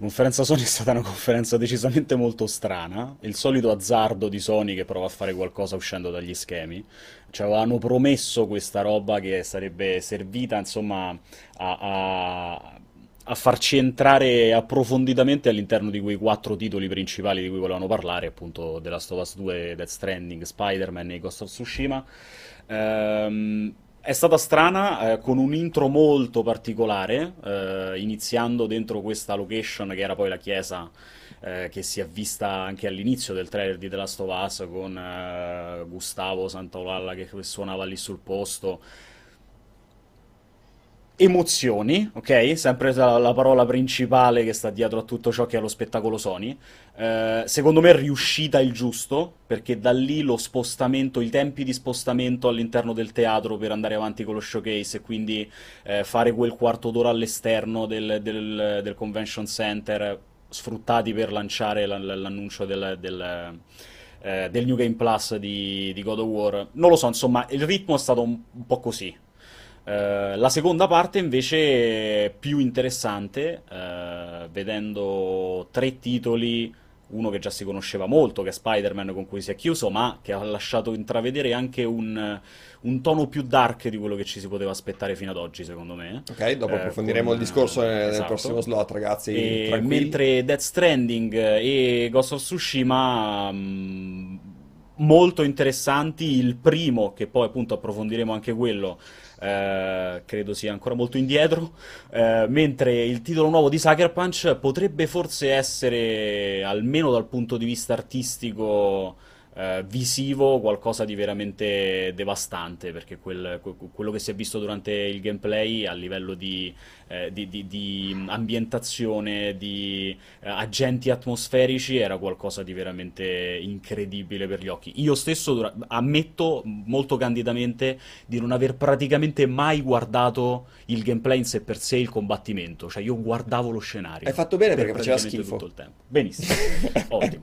Conferenza Sony è stata una conferenza decisamente molto strana, il solito azzardo di Sony che prova a fare qualcosa uscendo dagli schemi. Ci avevano promesso questa roba che sarebbe servita, insomma, a, a- a farci entrare approfonditamente all'interno di quei quattro titoli principali di cui volevano parlare, appunto The Last of Us 2, Death Stranding, Spider-Man e Ghost of Tsushima. Ehm, è stata strana, eh, con un intro molto particolare, eh, iniziando dentro questa location che era poi la chiesa, eh, che si è vista anche all'inizio del trailer di The Last of Us con eh, Gustavo Santaolalla che suonava lì sul posto. Emozioni, ok? Sempre la, la parola principale che sta dietro a tutto ciò che è lo spettacolo Sony. Eh, secondo me è riuscita il giusto, perché da lì lo spostamento, i tempi di spostamento all'interno del teatro per andare avanti con lo showcase e quindi eh, fare quel quarto d'ora all'esterno del, del- del convention center, sfruttati per lanciare la- la- l'annuncio del, del, eh, del New Game Plus di, di God of War. Non lo so, insomma, il ritmo è stato un, un po' così. Eh, la seconda parte invece è più interessante, eh, vedendo tre titoli, uno che già si conosceva molto, che è Spider-Man con cui si è chiuso, ma che ha lasciato intravedere anche un, un tono più dark di quello che ci si poteva aspettare fino ad oggi, secondo me. Ok, dopo Eh, approfondiremo con- il discorso nel, nel esatto. prossimo slot, ragazzi, E mentre Death Stranding e Ghost of Tsushima mh, molto interessanti, il primo che poi appunto approfondiremo anche quello eh, credo sia ancora molto indietro, eh, mentre il titolo nuovo di Sucker Punch potrebbe forse essere, almeno dal punto di vista artistico, eh, visivo, qualcosa di veramente devastante, perché quel- que- quello che si è visto durante il gameplay a livello di, eh, di- di- di ambientazione, di eh, agenti atmosferici era qualcosa di veramente incredibile per gli occhi. Io stesso dura- ammetto molto candidamente di non aver praticamente mai guardato il gameplay in sé per sé, il combattimento, cioè io guardavo lo scenario. Hai fatto bene per perché faceva schifo. tutto il tempo. Benissimo, ottimo.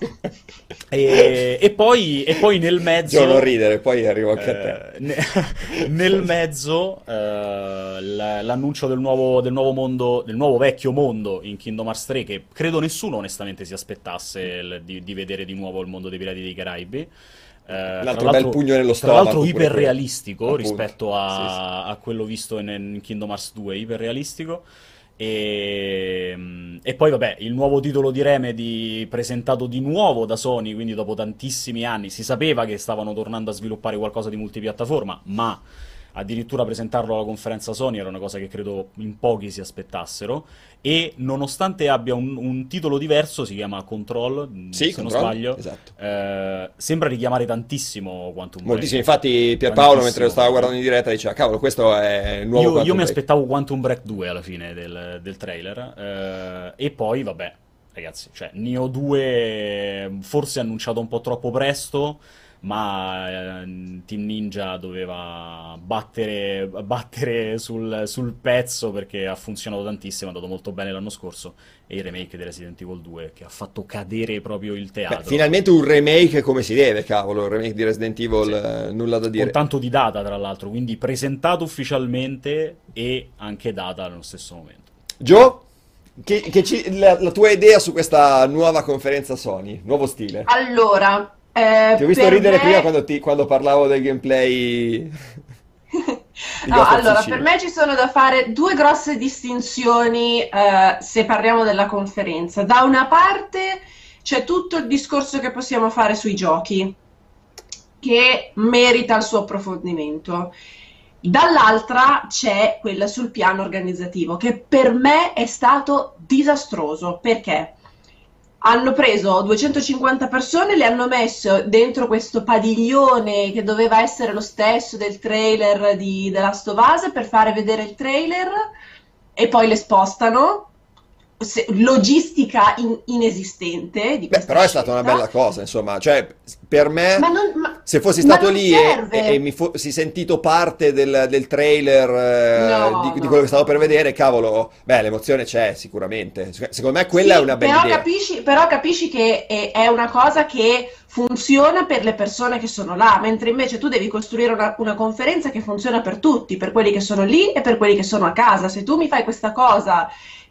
E, e poi poi, e poi nel mezzo... Gio, non ridere, poi arrivo anche a te. Eh, ne- nel mezzo eh, l'annuncio del nuovo, del nuovo mondo, del nuovo vecchio mondo in Kingdom Hearts 3 che credo nessuno onestamente si aspettasse il- di, di vedere di nuovo il mondo dei Pirati dei Caraibi. Eh, tra L'altro bel pugno nello tra l'altro stomaco, iperrealistico rispetto a, Appunto, sì, a quello visto in, in Kingdom Hearts 2, iperrealistico. E, e poi vabbè, il nuovo titolo di Remedy presentato di nuovo da Sony, quindi dopo tantissimi anni, si sapeva che stavano tornando a sviluppare qualcosa di multipiattaforma, ma addirittura presentarlo alla conferenza Sony era una cosa che credo in pochi si aspettassero. E nonostante abbia un, un titolo diverso, si chiama Control, Sì, se Control, non sbaglio, esatto. eh, sembra richiamare tantissimo Quantum Break. Moltissimo, infatti Pierpaolo mentre lo stava guardando in diretta diceva cavolo questo è il nuovo Io, Quantum io mi Break". aspettavo Quantum Break 2 alla fine del, del trailer. eh, e poi, vabbè, ragazzi, cioè, Neo 2 forse annunciato un po' troppo presto, ma eh, Team Ninja doveva battere, battere sul, sul pezzo perché ha funzionato tantissimo, è andato molto bene l'anno scorso. E il remake di Resident Evil 2 che ha fatto cadere proprio il Beh, teatro. finalmente un remake come si deve, cavolo, il remake di Resident Evil, Sì. eh, nulla da Con dire. tanto di data, tra l'altro, quindi presentato ufficialmente e anche data nello stesso momento. Joe, che, che ci- la, la tua idea su questa nuova conferenza Sony, nuovo stile? Allora, eh, Ti ho visto ridere me- prima quando, ti- quando parlavo del gameplay. No, allora, per me ci sono da fare due grosse distinzioni eh, se parliamo della conferenza. Da una parte c'è tutto il discorso che possiamo fare sui giochi, che merita il suo approfondimento. Dall'altra c'è quella sul piano organizzativo, che per me è stato disastroso. Perché? Hanno preso 250 persone, le hanno messo dentro questo padiglione che doveva essere lo stesso del trailer di The Last of Us per fare vedere il trailer e poi le spostano. Logistica in- inesistente di Beh, però è stata una bella cosa, insomma, cioè, per me, Ma non- ma- se fossi stato lì e, e- e mi fossi sentito parte del, del trailer eh, No, di, di no. quello che stavo per vedere, cavolo, beh, l'emozione c'è sicuramente. Secondo me quella Sì, è una bella però idea. Capisci, però capisci che è, è una cosa che funziona per le persone che sono là, mentre invece tu devi costruire una, una conferenza che funziona per tutti, per quelli che sono lì e per quelli che sono a casa. Se tu mi fai questa cosa...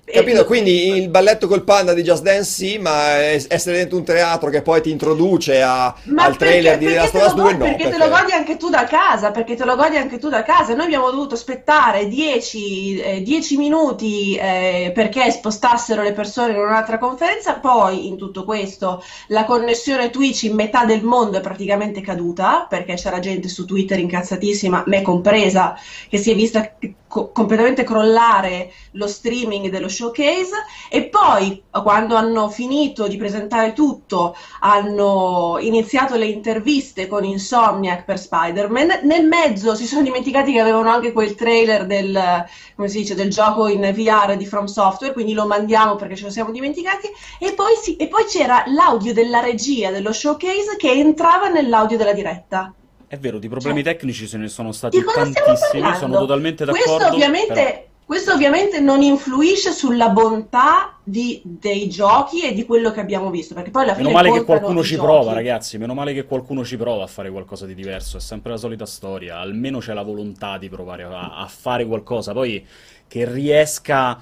Capito? Quindi il balletto col panda di Just Dance sì, ma es- essere dentro un teatro che poi ti introduce a- al trailer perché, di The Last perché of Us lo 2 godi, no, perché te lo godi anche tu da casa, perché te lo godi anche tu da casa. Noi abbiamo dovuto aspettare 10, eh, 10 minuti eh, perché spostassero le persone in un'altra conferenza, poi in tutto questo la connessione Twitch in metà del mondo è praticamente caduta, perché c'era gente su Twitter incazzatissima, me compresa, che si è vista co- completamente crollare lo streaming dello showcase e poi quando hanno finito di presentare tutto hanno iniziato le interviste con Insomniac per Spider-Man. Nel mezzo si sono dimenticati che avevano anche quel trailer del, dice, del gioco in VR di From Software, quindi lo mandiamo perché ce lo siamo dimenticati. E poi, si- e poi c'era l'audio della regia dello showcase che entrava nell'audio della diretta. È vero, di problemi Cioè, tecnici ce ne sono stati tantissimi, sono totalmente d'accordo. Questo ovviamente, però- questo ovviamente non influisce sulla bontà di- dei giochi e di quello che abbiamo visto, perché poi alla fine Meno male che qualcuno ci giochi. prova, ragazzi. Meno male che qualcuno ci prova a fare qualcosa di diverso. È sempre la solita storia. Almeno c'è la volontà di provare a, a fare qualcosa. Poi che riesca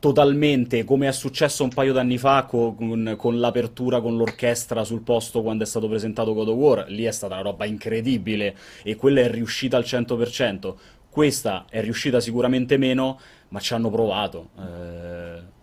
totalmente, come è successo un paio d'anni fa co- con, con l'apertura con l'orchestra sul posto quando è stato presentato God of War. Lì è stata una roba incredibile e quella è riuscita al 100%. Questa è riuscita sicuramente meno, ma ci hanno provato. Eh,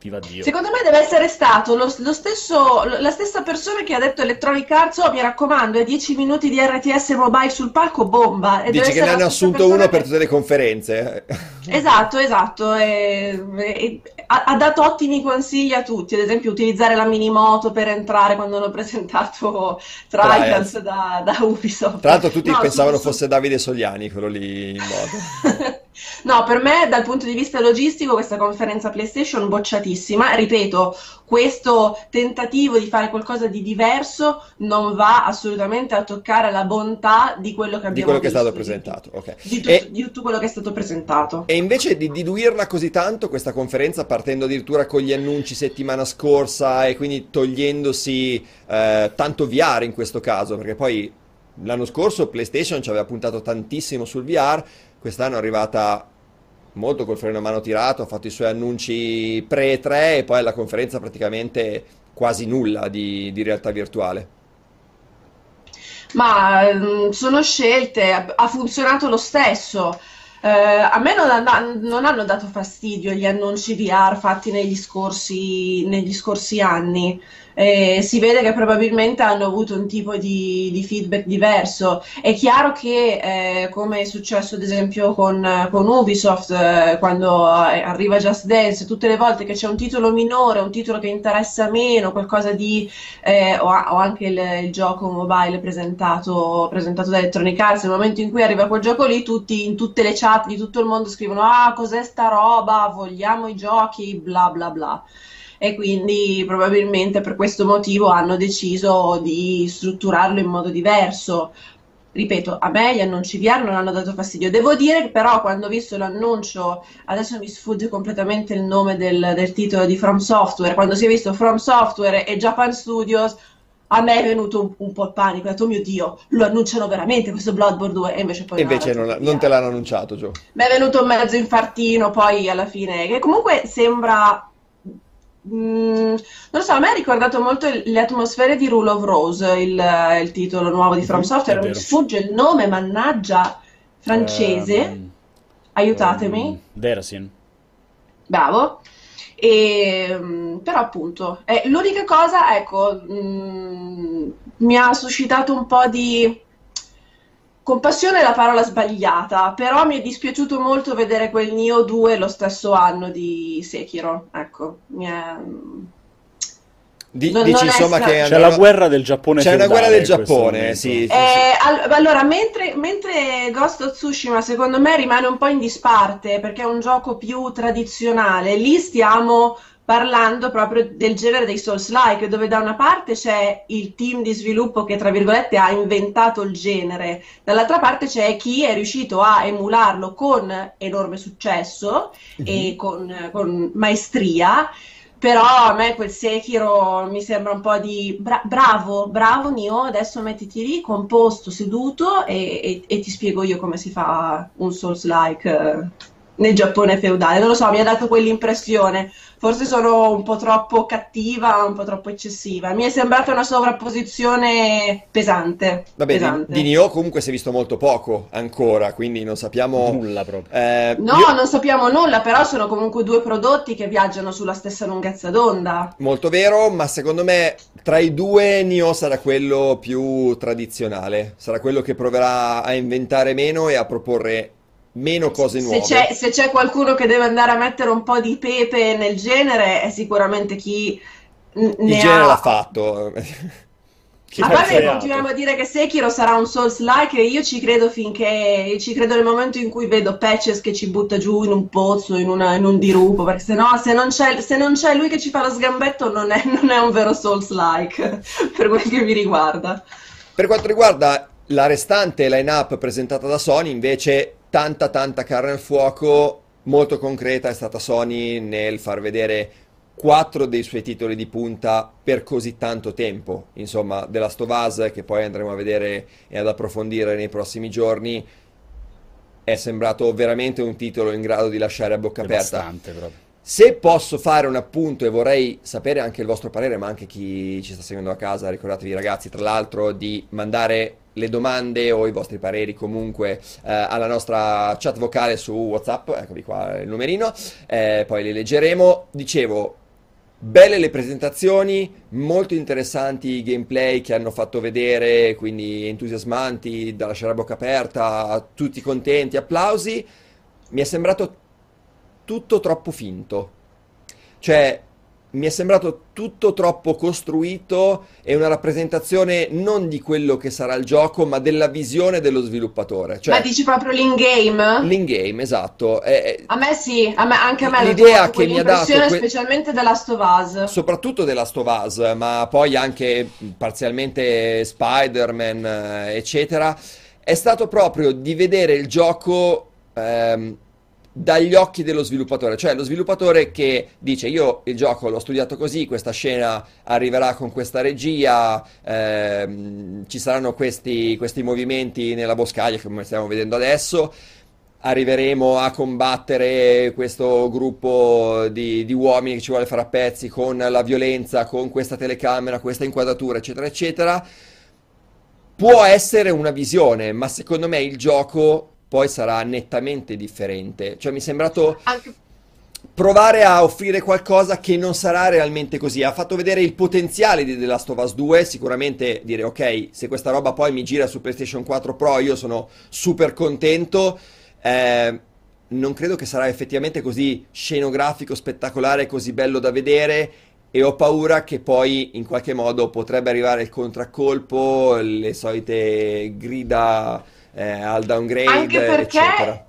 viva Dio. Secondo me deve essere stato lo, lo stesso, la stessa persona che ha detto Electronic Arts, oh mi raccomando, è 10 minuti di RTS mobile sul palco, bomba. E Dici che ne hanno assunto uno che- per tutte le conferenze. Esatto, esatto, e- e- ha, ha dato ottimi consigli a tutti, ad esempio utilizzare la minimoto per entrare quando hanno presentato Trials da, da Ubisoft. Tra l'altro tutti No, pensavano fosse Davide Sogliani quello lì in moto. No, per me dal punto di vista logistico questa conferenza PlayStation bocciatissima, ripeto, questo tentativo di fare qualcosa di diverso non va assolutamente a toccare la bontà di quello che abbiamo Di quello che è stato visto, presentato, ok. Di, tutto, E- di tutto quello che è stato presentato. E invece di diluirla così tanto questa conferenza, partendo addirittura con gli annunci settimana scorsa e quindi togliendosi eh, tanto VR in questo caso, perché poi l'anno scorso PlayStation ci aveva puntato tantissimo sul VR, quest'anno è arrivata molto col freno a mano tirato, ha fatto i suoi annunci pre-3 e poi alla conferenza praticamente quasi nulla di, di realtà virtuale. Ma mm, sono scelte, ha funzionato lo stesso. Eh, a me non, hanno non hanno dato fastidio gli annunci VR fatti negli scorsi, negli scorsi anni. Eh, si vede che probabilmente hanno avuto un tipo di, di feedback diverso. È chiaro che, eh, come è successo ad esempio con, con Ubisoft, eh, quando eh, arriva Just Dance, tutte le volte che c'è un titolo minore, un titolo che interessa meno, qualcosa di eh, o, o anche il, il gioco mobile presentato, presentato da Electronic Arts, nel momento in cui arriva quel gioco lì, tutti in tutte le chat di tutto il mondo scrivono: Ah, cos'è sta roba? Vogliamo i giochi, bla bla bla. E quindi probabilmente per questo motivo hanno deciso di strutturarlo in modo diverso. Ripeto, a me gli annunci VR non hanno dato fastidio. Devo dire però quando ho visto l'annuncio, adesso mi sfugge completamente il nome del, del titolo di From Software, quando si è visto From Software e Japan Studios, a me è venuto un, un po' il panico, ho detto, oh mio Dio, lo annunciano veramente questo Bloodborne 2? E invece poi E invece non, non te l'hanno annunciato, Gio. Mi è venuto un mezzo infartino poi alla fine, che comunque sembra... mm, non lo so, a me ha ricordato molto il- le atmosfere di Rule of Rose, il, il titolo nuovo di From Software. Mi sfugge il nome, mannaggia, francese. Ehm, Aiutatemi. ehm, Derasin. Bravo. E, mm, però appunto, eh, l'unica cosa, ecco, mm, mi ha suscitato un po' di compassione è la parola sbagliata, però mi è dispiaciuto molto vedere quel Nioh 2 lo stesso anno di Sekiro, ecco, mi è... Di- Non- dici non insomma che C'è andranno- la guerra del Giappone C'è una guerra del Giappone, sì. sì, sì. Eh, al- allora, mentre, mentre Ghost of Tsushima secondo me rimane un po' in disparte perché è un gioco più tradizionale, lì stiamo parlando proprio del genere dei Souls-like, dove da una parte c'è il team di sviluppo che, tra virgolette, ha inventato il genere, dall'altra parte c'è chi è riuscito a emularlo con enorme successo e con, con maestria. Però a me quel Sekiro mi sembra un po' di bra- bravo, bravo Nio, adesso mettiti lì, composto, seduto e, e- e ti spiego io come si fa un Souls-like nel Giappone feudale. Non lo so, mi ha dato quell'impressione. Forse sono un po' troppo cattiva, un po' troppo eccessiva. Mi è sembrata una sovrapposizione pesante. Vabbè, di, pesante. di Nioh comunque si è visto molto poco ancora, quindi non sappiamo... Nulla proprio. eh, No, io- non sappiamo nulla, però sono comunque due prodotti che viaggiano sulla stessa lunghezza d'onda. Molto vero, ma secondo me tra i due Nioh sarà quello più tradizionale, sarà quello che proverà a inventare meno e a proporre meno cose Se nuove. c'è, se c'è qualcuno che deve andare a mettere un po' di pepe nel genere, è sicuramente chi n- Il ne genere ha. l'ha fatto. Chi A parte che continuiamo a dire che Sekiro sarà un Souls-like, e io ci credo finché ci credo nel momento in cui vedo Patches che ci butta giù in un pozzo, in, una- in un dirupo, perché se no, se non c'è, se non c'è lui che ci fa lo sgambetto, non è, non è un vero Souls-like, per quel che mi riguarda. Per quanto riguarda la restante line-up presentata da Sony, invece, tanta tanta carne al fuoco, molto concreta è stata Sony nel far vedere quattro dei suoi titoli di punta per così tanto tempo. Insomma, The Last of Us, che poi andremo a vedere e ad approfondire nei prossimi giorni, è sembrato veramente un titolo in grado di lasciare a bocca aperta. Se posso fare un appunto e vorrei sapere anche il vostro parere, ma anche chi ci sta seguendo a casa, ricordatevi ragazzi, tra l'altro, di mandare le domande o i vostri pareri comunque eh, alla nostra chat vocale su WhatsApp, eccovi qua il numerino, eh, poi li leggeremo. Dicevo, belle le presentazioni, molto interessanti i gameplay che hanno fatto vedere, quindi entusiasmanti, da lasciare a bocca aperta, tutti contenti, applausi. Mi è sembrato tutto troppo finto. Cioè, mi è sembrato tutto troppo costruito e una rappresentazione non di quello che sarà il gioco, ma della visione dello sviluppatore. Cioè, Ma dici proprio l'in-game? l'in-game, esatto. È- è- A me sì, a me- anche a me L'idea che mi ha dato que- specialmente della Stovaz. soprattutto della Stovaz, ma poi anche parzialmente Spider-Man, eh, eccetera, è stato proprio di vedere il gioco ehm, dagli occhi dello sviluppatore, cioè lo sviluppatore che dice io il gioco l'ho studiato così, questa scena arriverà con questa regia, ehm, ci saranno questi, questi movimenti nella boscaglia come stiamo vedendo adesso. Arriveremo a combattere questo gruppo di, di uomini che ci vuole fare a pezzi con la violenza, con questa telecamera, questa inquadratura, eccetera, eccetera. Può essere una visione, ma secondo me il gioco poi sarà nettamente differente. Cioè, mi è sembrato Anche- provare a offrire qualcosa che non sarà realmente così. Ha fatto vedere il potenziale di The Last of Us 2, sicuramente dire ok, se questa roba poi mi gira su PlayStation 4 Pro io sono super contento. Eh, non credo che sarà effettivamente così scenografico, spettacolare, così bello da vedere. E ho paura che poi in qualche modo potrebbe arrivare il contraccolpo, le solite grida eh, al downgrade, Anche perché, eccetera.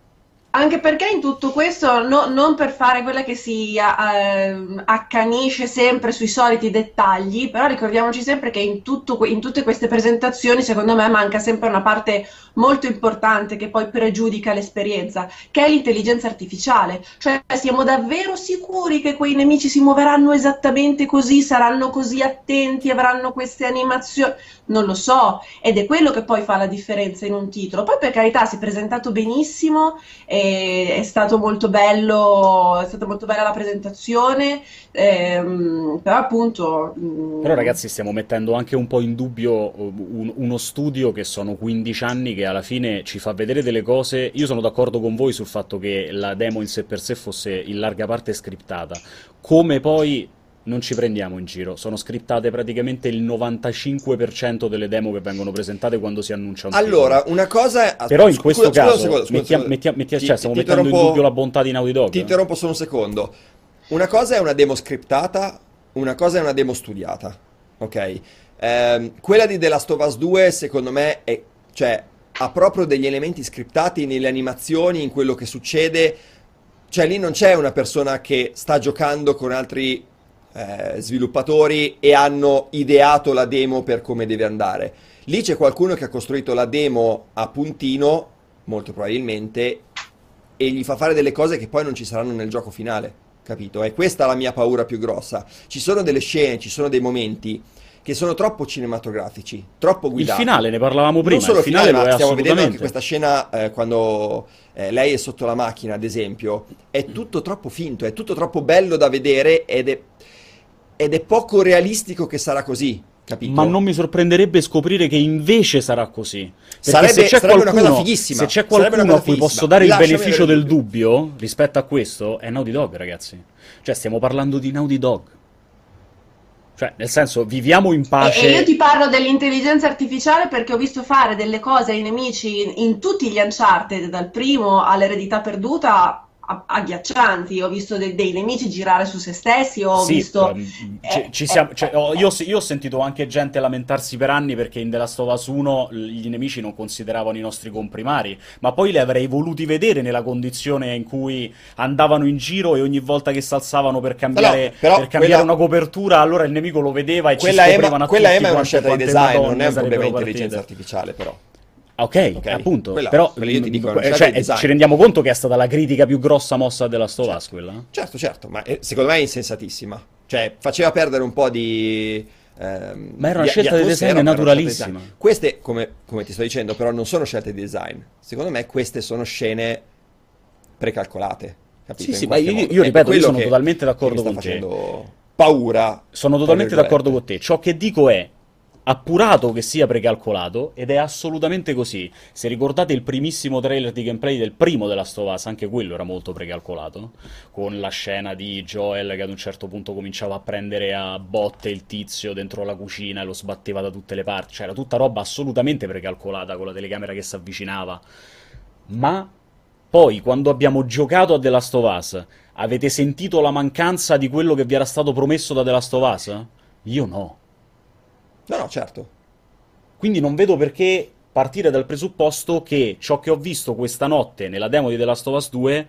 Anche perché in tutto questo, no- non per fare quella che si eh, accanisce sempre sui soliti dettagli, però ricordiamoci sempre che in, tutto in tutte queste presentazioni, secondo me, manca sempre una parte molto importante che poi pregiudica l'esperienza, che è l'intelligenza artificiale. Cioè, siamo davvero sicuri che quei nemici si muoveranno esattamente così, saranno così attenti, avranno queste animazioni? Non lo so, ed è quello che poi fa la differenza in un titolo. Poi, per carità, si è presentato benissimo, è stato molto bello, è stata molto bella la presentazione, ehm, però appunto... mm, Però ragazzi stiamo mettendo anche un po' in dubbio uh, un- uno studio che sono 15 anni che alla fine ci fa vedere delle cose. Io sono d'accordo con voi sul fatto che la demo in sé per sé fosse in larga parte scriptata. Come poi non ci prendiamo in giro, sono scriptate praticamente il 95% delle demo che vengono presentate quando si annuncia un titolo. Allora, una cosa. Però in scusa- questo scusa caso scusa mettiamo- mettiamo- mettiamo- Ti- cioè, stiamo ti mettendo in dubbio la bontà di Naughty Dog. Ti interrompo solo un secondo. Una cosa è una demo scriptata, una cosa è una demo studiata, ok? Ehm, quella di The Last of Us 2, secondo me, è, cioè, ha proprio degli elementi scriptati nelle animazioni, in quello che succede. Cioè, lì non c'è una persona che sta giocando con altri eh, sviluppatori e hanno ideato la demo per come deve andare. Lì c'è qualcuno che ha costruito la demo a puntino, molto probabilmente, e gli fa fare delle cose che poi non ci saranno nel gioco finale, capito? E questa è la mia paura più grossa. Ci sono delle scene, ci sono dei momenti che sono troppo cinematografici, troppo Il guidati. finale, ne parlavamo prima, Non solo il finale ma lo è stiamo vedendo anche questa scena eh, quando eh, lei è sotto la macchina, ad esempio, è tutto troppo finto, è tutto troppo bello da vedere ed è, ed è poco realistico che sarà così, capito? Ma non mi sorprenderebbe scoprire che invece sarà così. Perché Sarebbe- se c'è sarebbe una qualcuno, cosa fighissima. se c'è una qualcuno a cui fighissima. posso dare il Lasciami beneficio avere del il dubbio. dubbio rispetto a questo, è Naughty Dog, ragazzi. Cioè, stiamo parlando di Naughty Dog. Cioè, nel senso, viviamo in E, pace. e io ti parlo dell'intelligenza artificiale perché ho visto fare delle cose ai nemici in, in tutti gli Uncharted, dal primo all'eredità perduta, agghiaccianti. Ho visto de- dei nemici girare su se stessi, ho Sì, visto... ehm, eh, ci- ci eh, siamo- cioè, ho- io, io ho sentito anche gente lamentarsi per anni perché in The Last of Us 1 l- gli nemici non consideravano i nostri comprimari, ma poi li avrei voluti vedere nella condizione in cui andavano in giro e ogni volta che si alzavano per cambiare, No, però per cambiare quella- una copertura, allora il nemico lo vedeva e Quella ci è, scoprivano ma- a quella tutti è una scelta di design, non è un problema di intelligenza artificiale, però. Ok, appunto, quella- però quella io ti dico, eh, cioè, di ci rendiamo conto che è stata la critica più grossa mossa della of Us, quella? Certo, certo, ma eh, secondo me è insensatissima. Cioè, faceva perdere un po' di... ehm, Ma era una di- scelta di atmosfera, design ma era una scelta di naturalissima. design. Queste, come, come ti sto dicendo, però non sono scelte di design. Secondo me queste sono scene precalcolate. Capito? Sì, sì, ma io- io ripeto, io sono totalmente d'accordo con te. facendo paura. Sono totalmente d'accordo con te. Ciò che dico è appurato che sia precalcolato ed è assolutamente così. Se ricordate il primissimo trailer di gameplay del primo della Us, anche quello era molto precalcolato, con la scena di Joel che ad un certo punto cominciava a prendere a botte il tizio dentro la cucina e lo sbatteva da tutte le parti, cioè era tutta roba assolutamente precalcolata con la telecamera che si avvicinava. Ma Poi, quando abbiamo giocato a The Last of Us, avete sentito la mancanza di quello che vi era stato promesso da The Last of Us? Io no. No, no, certo. Quindi non vedo perché partire dal presupposto che ciò che ho visto questa notte nella demo di The Last of Us 2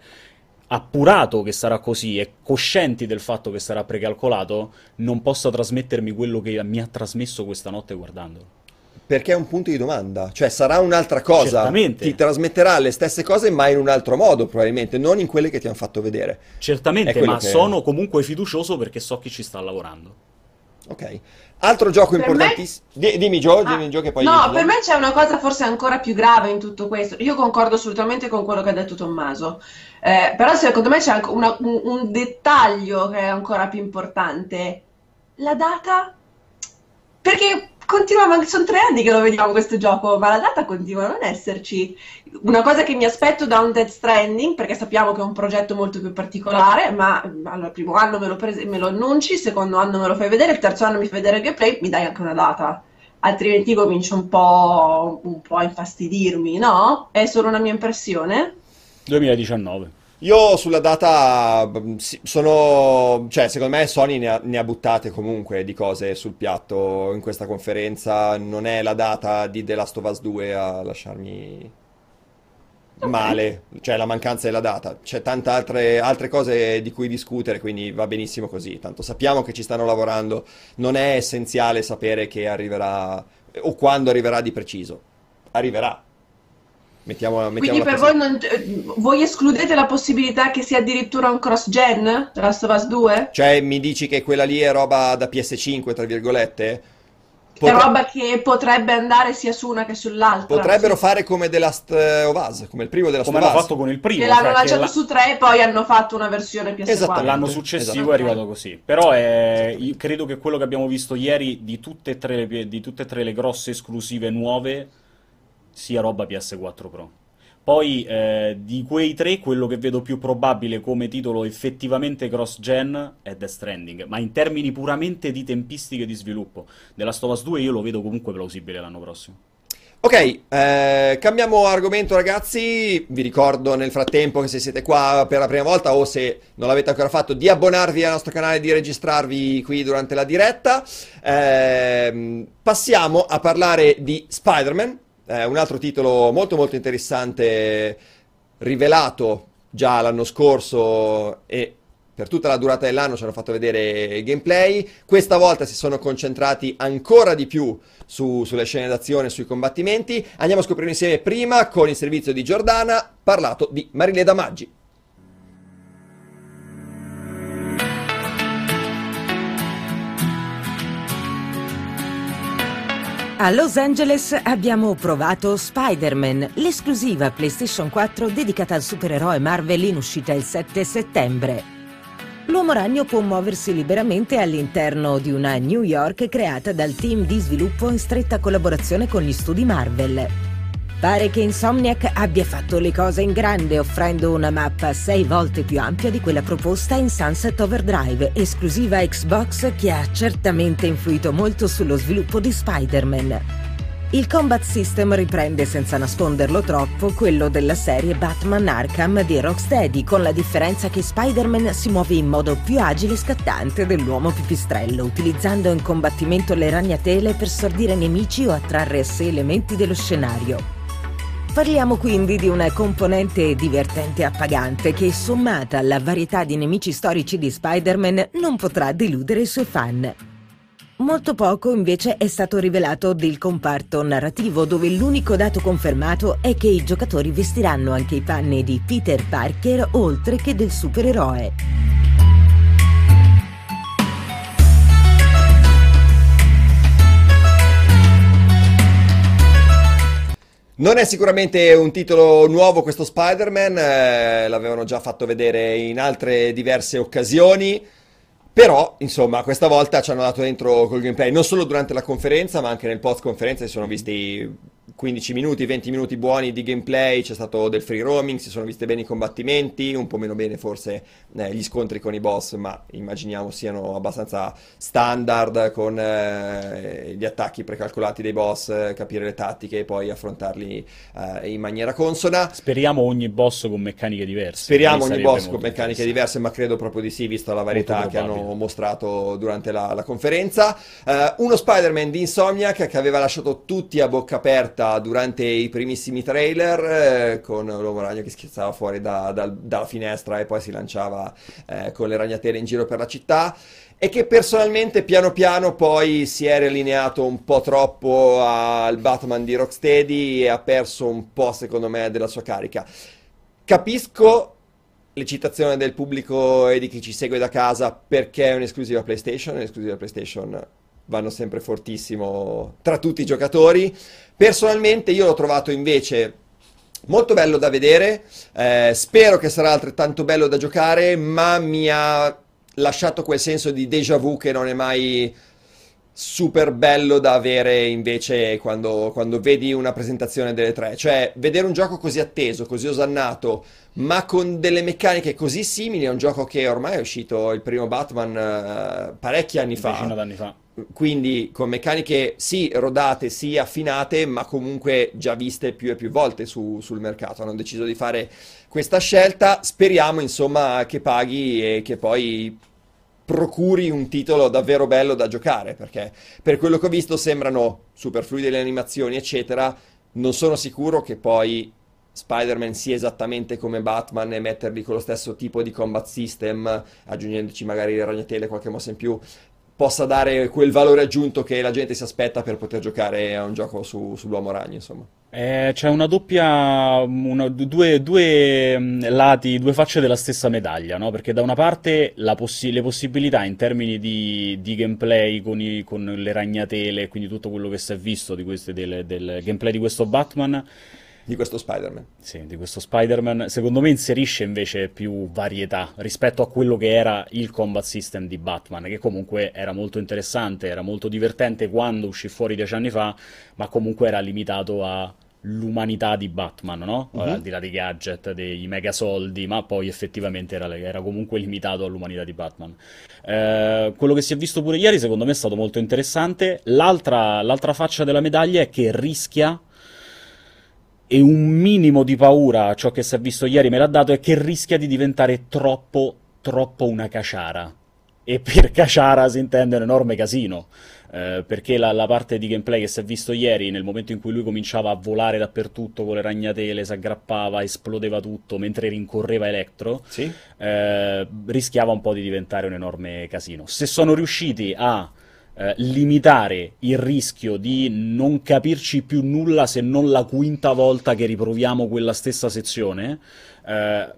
appurato che sarà così e coscienti del fatto che sarà precalcolato, non possa trasmettermi quello che mi ha trasmesso questa notte guardandolo. Perché è un punto di domanda, cioè sarà un'altra cosa, Certamente. ti trasmetterà le stesse cose ma in un altro modo probabilmente, non in quelle che ti hanno fatto vedere. Certamente, ma che- sono comunque fiducioso perché so chi ci sta lavorando. Ok. Altro gioco importantissimo. Di- dimmi Joe, Ah, dimmi Joe che poi... no, per me c'è una cosa forse ancora più grave in tutto questo. Io concordo assolutamente con quello che ha detto Tommaso, Eh, però secondo me c'è anche una- un, un dettaglio che è ancora più importante. La data? Perché continua, ma sono tre anni che lo vediamo questo gioco, ma la data continua a non esserci. Una cosa che mi aspetto da un Death Stranding, perché sappiamo che è un progetto molto più particolare, ma allora, il primo anno me lo, prese- me lo annunci, il secondo anno me lo fai vedere, il terzo anno mi fai vedere il gameplay, mi dai anche una data. Altrimenti comincio un po', un po' a infastidirmi, no? È solo una mia impressione? 2019. Io sulla data mm, sono, cioè secondo me Sony ne ha, ne ha buttate comunque di cose sul piatto in questa conferenza, non è la data di The Last of Us 2 a lasciarmi male, cioè la mancanza della data, c'è tante altre, altre cose di cui discutere, quindi va benissimo così, tanto sappiamo che ci stanno lavorando, non è essenziale sapere che arriverà o quando arriverà di preciso, arriverà. Mettiamo, Quindi mettiamola per così. voi, non- eh, voi escludete la possibilità che sia addirittura un cross-gen? The Last of Us 2? Cioè, mi dici che quella lì è roba da PS5, tra virgolette? È Potre- roba che potrebbe andare sia su una che sull'altra. Potrebbero Sì. fare come The Last of Us, come il primo The Last Come of hanno Us. fatto con il primo, Che l'hanno cioè che lanciato la- su 3 e poi hanno fatto una versione PS4. Esattamente. l'anno successivo è arrivato così. Però è- credo che quello che abbiamo visto ieri di tutte e tre le, di tutte e tre le grosse esclusive nuove sia roba PS4 Pro. Poi eh, di quei tre, quello che vedo più probabile come titolo effettivamente cross-gen è Death Stranding, ma in termini puramente di tempistiche di sviluppo. Of Us 2 io lo vedo comunque plausibile l'anno prossimo. Ok, eh, cambiamo argomento ragazzi, vi ricordo nel frattempo che se siete qua per la prima volta o se non l'avete ancora fatto di abbonarvi al nostro canale, di registrarvi qui durante la diretta. Ehm, passiamo a parlare di Spider-Man, eh, un altro titolo molto molto interessante rivelato già l'anno scorso e per tutta la durata dell'anno ci hanno fatto vedere gameplay. Questa volta si sono concentrati ancora di più su- sulle scene d'azione, sui combattimenti. Andiamo a scoprire insieme prima con il servizio di Giordana, parlato di Marileda Maggi. A Los Angeles abbiamo provato Spider-Man, l'esclusiva PlayStation 4 dedicata al supereroe Marvel in uscita il 7 settembre. L'uomo ragno può muoversi liberamente all'interno di una New York creata dal team di sviluppo in stretta collaborazione con gli studi Marvel. Pare che Insomniac abbia fatto le cose in grande offrendo una mappa sei volte più ampia di quella proposta in Sunset Overdrive, esclusiva Xbox che ha certamente influito molto sullo sviluppo di Spider-Man. Il combat system riprende senza nasconderlo troppo quello della serie Batman Arkham di Rocksteady, con la differenza che Spider-Man si muove in modo più agile e scattante dell'uomo pipistrello, utilizzando in combattimento le ragnatele per sordire nemici o attrarre a sé elementi dello scenario. Parliamo quindi di una componente divertente e appagante che, sommata alla varietà di nemici storici di Spider-Man, non potrà deludere i suoi fan. Molto poco invece è stato rivelato del comparto narrativo dove l'unico dato confermato è che i giocatori vestiranno anche i panni di Peter Parker oltre che del supereroe. Non è sicuramente un titolo nuovo questo Spider-Man, eh, l'avevano già fatto vedere in altre diverse occasioni, però insomma questa volta ci hanno dato dentro col gameplay, non solo durante la conferenza ma anche nel post conferenza si sono visti 15 minuti, 20 minuti buoni di gameplay, c'è stato del free roaming, si sono viste bene i combattimenti, un po' meno bene forse eh, gli scontri con i boss, ma immaginiamo siano abbastanza standard con eh, gli attacchi precalcolati dei boss, eh, capire le tattiche e poi affrontarli eh, in maniera consona. Speriamo ogni boss con meccaniche diverse. Speriamo ogni boss con meccaniche diverse, ma credo proprio di sì, visto la varietà che hanno mostrato durante la, la conferenza. Uh, uno Spider-Man di Insomniac che aveva lasciato tutti a bocca aperta durante i primissimi trailer, eh, con l'uomo ragno che scherzava fuori da, da, dalla finestra e poi si lanciava eh, con le ragnatele in giro per la città e che personalmente piano piano poi si è riallineato un po' troppo al Batman di Rocksteady e ha perso un po' secondo me della sua carica. Capisco l'eccitazione del pubblico e di chi ci segue da casa perché è un'esclusiva PlayStation, un'esclusiva PlayStation vanno sempre fortissimo tra tutti i giocatori. Personalmente io l'ho trovato invece molto bello da vedere, eh, spero che sarà altrettanto bello da giocare, ma mi ha lasciato quel senso di déjà vu che non è mai super bello da avere invece quando, quando, vedi una presentazione delle tre. Cioè, vedere un gioco così atteso, così osannato, ma con delle meccaniche così simili è un gioco che ormai è uscito il primo Batman uh, parecchi anni fa. Anni fa. Quindi con meccaniche sì rodate, sì affinate, ma comunque già viste più e più volte su, sul mercato. Hanno deciso di fare questa scelta. Speriamo insomma che paghi e che poi procuri un titolo davvero bello da giocare, perché per quello che ho visto sembrano super fluide le animazioni, eccetera. Non sono sicuro che poi Spider-Man sia esattamente come Batman e metterli con lo stesso tipo di combat system, aggiungendoci magari le ragnatele, qualche mossa in più, possa dare quel valore aggiunto che la gente si aspetta per poter giocare a un gioco su, sull'uomo ragno, insomma. Eh, c'è una doppia, una, due, due, mm, lati, due facce della stessa medaglia, no? Perché da una parte possi- le possibilità in termini di, di gameplay con, i, con, le ragnatele, quindi tutto quello che si è visto di queste, del, del gameplay di questo Batman di questo Spider-Man. Sì, di questo Spider-Man. Secondo me inserisce invece più varietà rispetto a quello che era il combat system di Batman, che comunque era molto interessante, era molto divertente quando uscì fuori dieci anni fa, ma comunque era limitato all'umanità di Batman, no? Uh-huh. Al di là dei gadget, dei mega soldi, ma poi effettivamente era, era comunque limitato all'umanità di Batman. Eh, quello che si è visto pure ieri, secondo me, è stato molto interessante. L'altra, l'altra faccia della medaglia è che rischia e un minimo di paura, ciò che si è visto ieri me l'ha dato, è che rischia di diventare troppo, troppo una caciara. E per caciara si intende un enorme casino. Eh, perché la, la, parte di gameplay che si è visto ieri, nel momento in cui lui cominciava a volare dappertutto con le ragnatele, si aggrappava, esplodeva tutto mentre rincorreva Electro, sì? eh, rischiava un po' di diventare un enorme casino. Se sono riusciti a eh, limitare il rischio di non capirci più nulla se non la quinta volta che riproviamo quella stessa sezione, eh,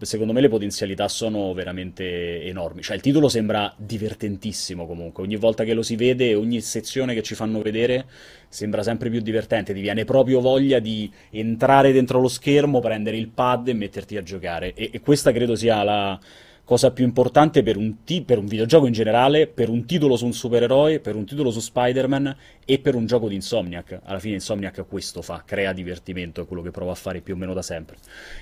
secondo me le potenzialità sono veramente enormi. Cioè, il titolo sembra divertentissimo comunque. Ogni volta che lo si vede, ogni sezione che ci fanno vedere sembra sempre più divertente. Ti viene proprio voglia di entrare dentro lo schermo, prendere il pad e metterti a giocare. E, e questa credo sia la cosa più importante per un, ti- per un, videogioco in generale, per un titolo su un supereroe, per un titolo su Spider-Man e per un gioco di Insomniac. Alla fine Insomniac questo fa, crea divertimento, è quello che prova a fare più o meno da sempre.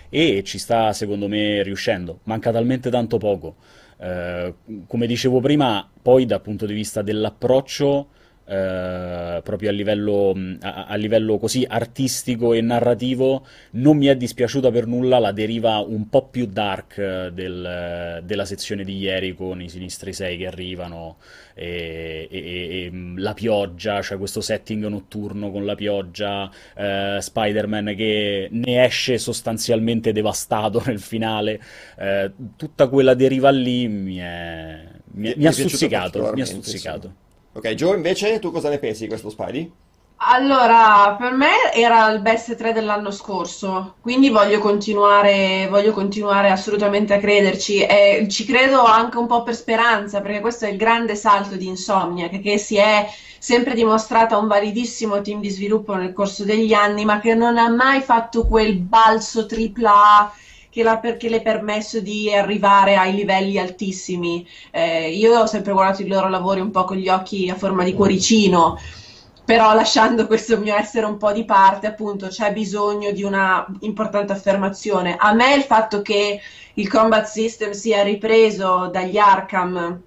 E ci sta, secondo me, riuscendo. Manca talmente tanto poco. Eh, come dicevo prima, poi dal punto di vista dell'approccio eh, proprio a livello, a, a livello, così artistico e narrativo non mi è dispiaciuta per nulla la deriva un po' più dark eh, del, della sezione di ieri con i sinistri 6 che arrivano e, e, e, mm, la pioggia, cioè questo setting notturno con la pioggia, eh, Spider-Man che ne esce sostanzialmente devastato nel finale, eh, tutta quella deriva lì mi, è, mi, mi, mi ha stuzzicato, mi ha stuzzicato. Sì. Ok, Joe invece tu cosa ne pensi di questo Spidey? Allora, per me era il best 3 dell'anno scorso, quindi voglio continuare, voglio continuare assolutamente a crederci e ci credo anche un po' per speranza, perché questo è il grande salto di Insomnia, che, si è sempre dimostrata un validissimo team di sviluppo nel corso degli anni, ma che non ha mai fatto quel balzo AAA che, la, che le è permesso di arrivare ai livelli altissimi. Eh, io ho sempre guardato i loro lavori un po' con gli occhi a forma di cuoricino. però lasciando questo mio essere un po' di parte, appunto, c'è bisogno di una importante affermazione. A me il fatto che il combat system sia ripreso dagli Arkham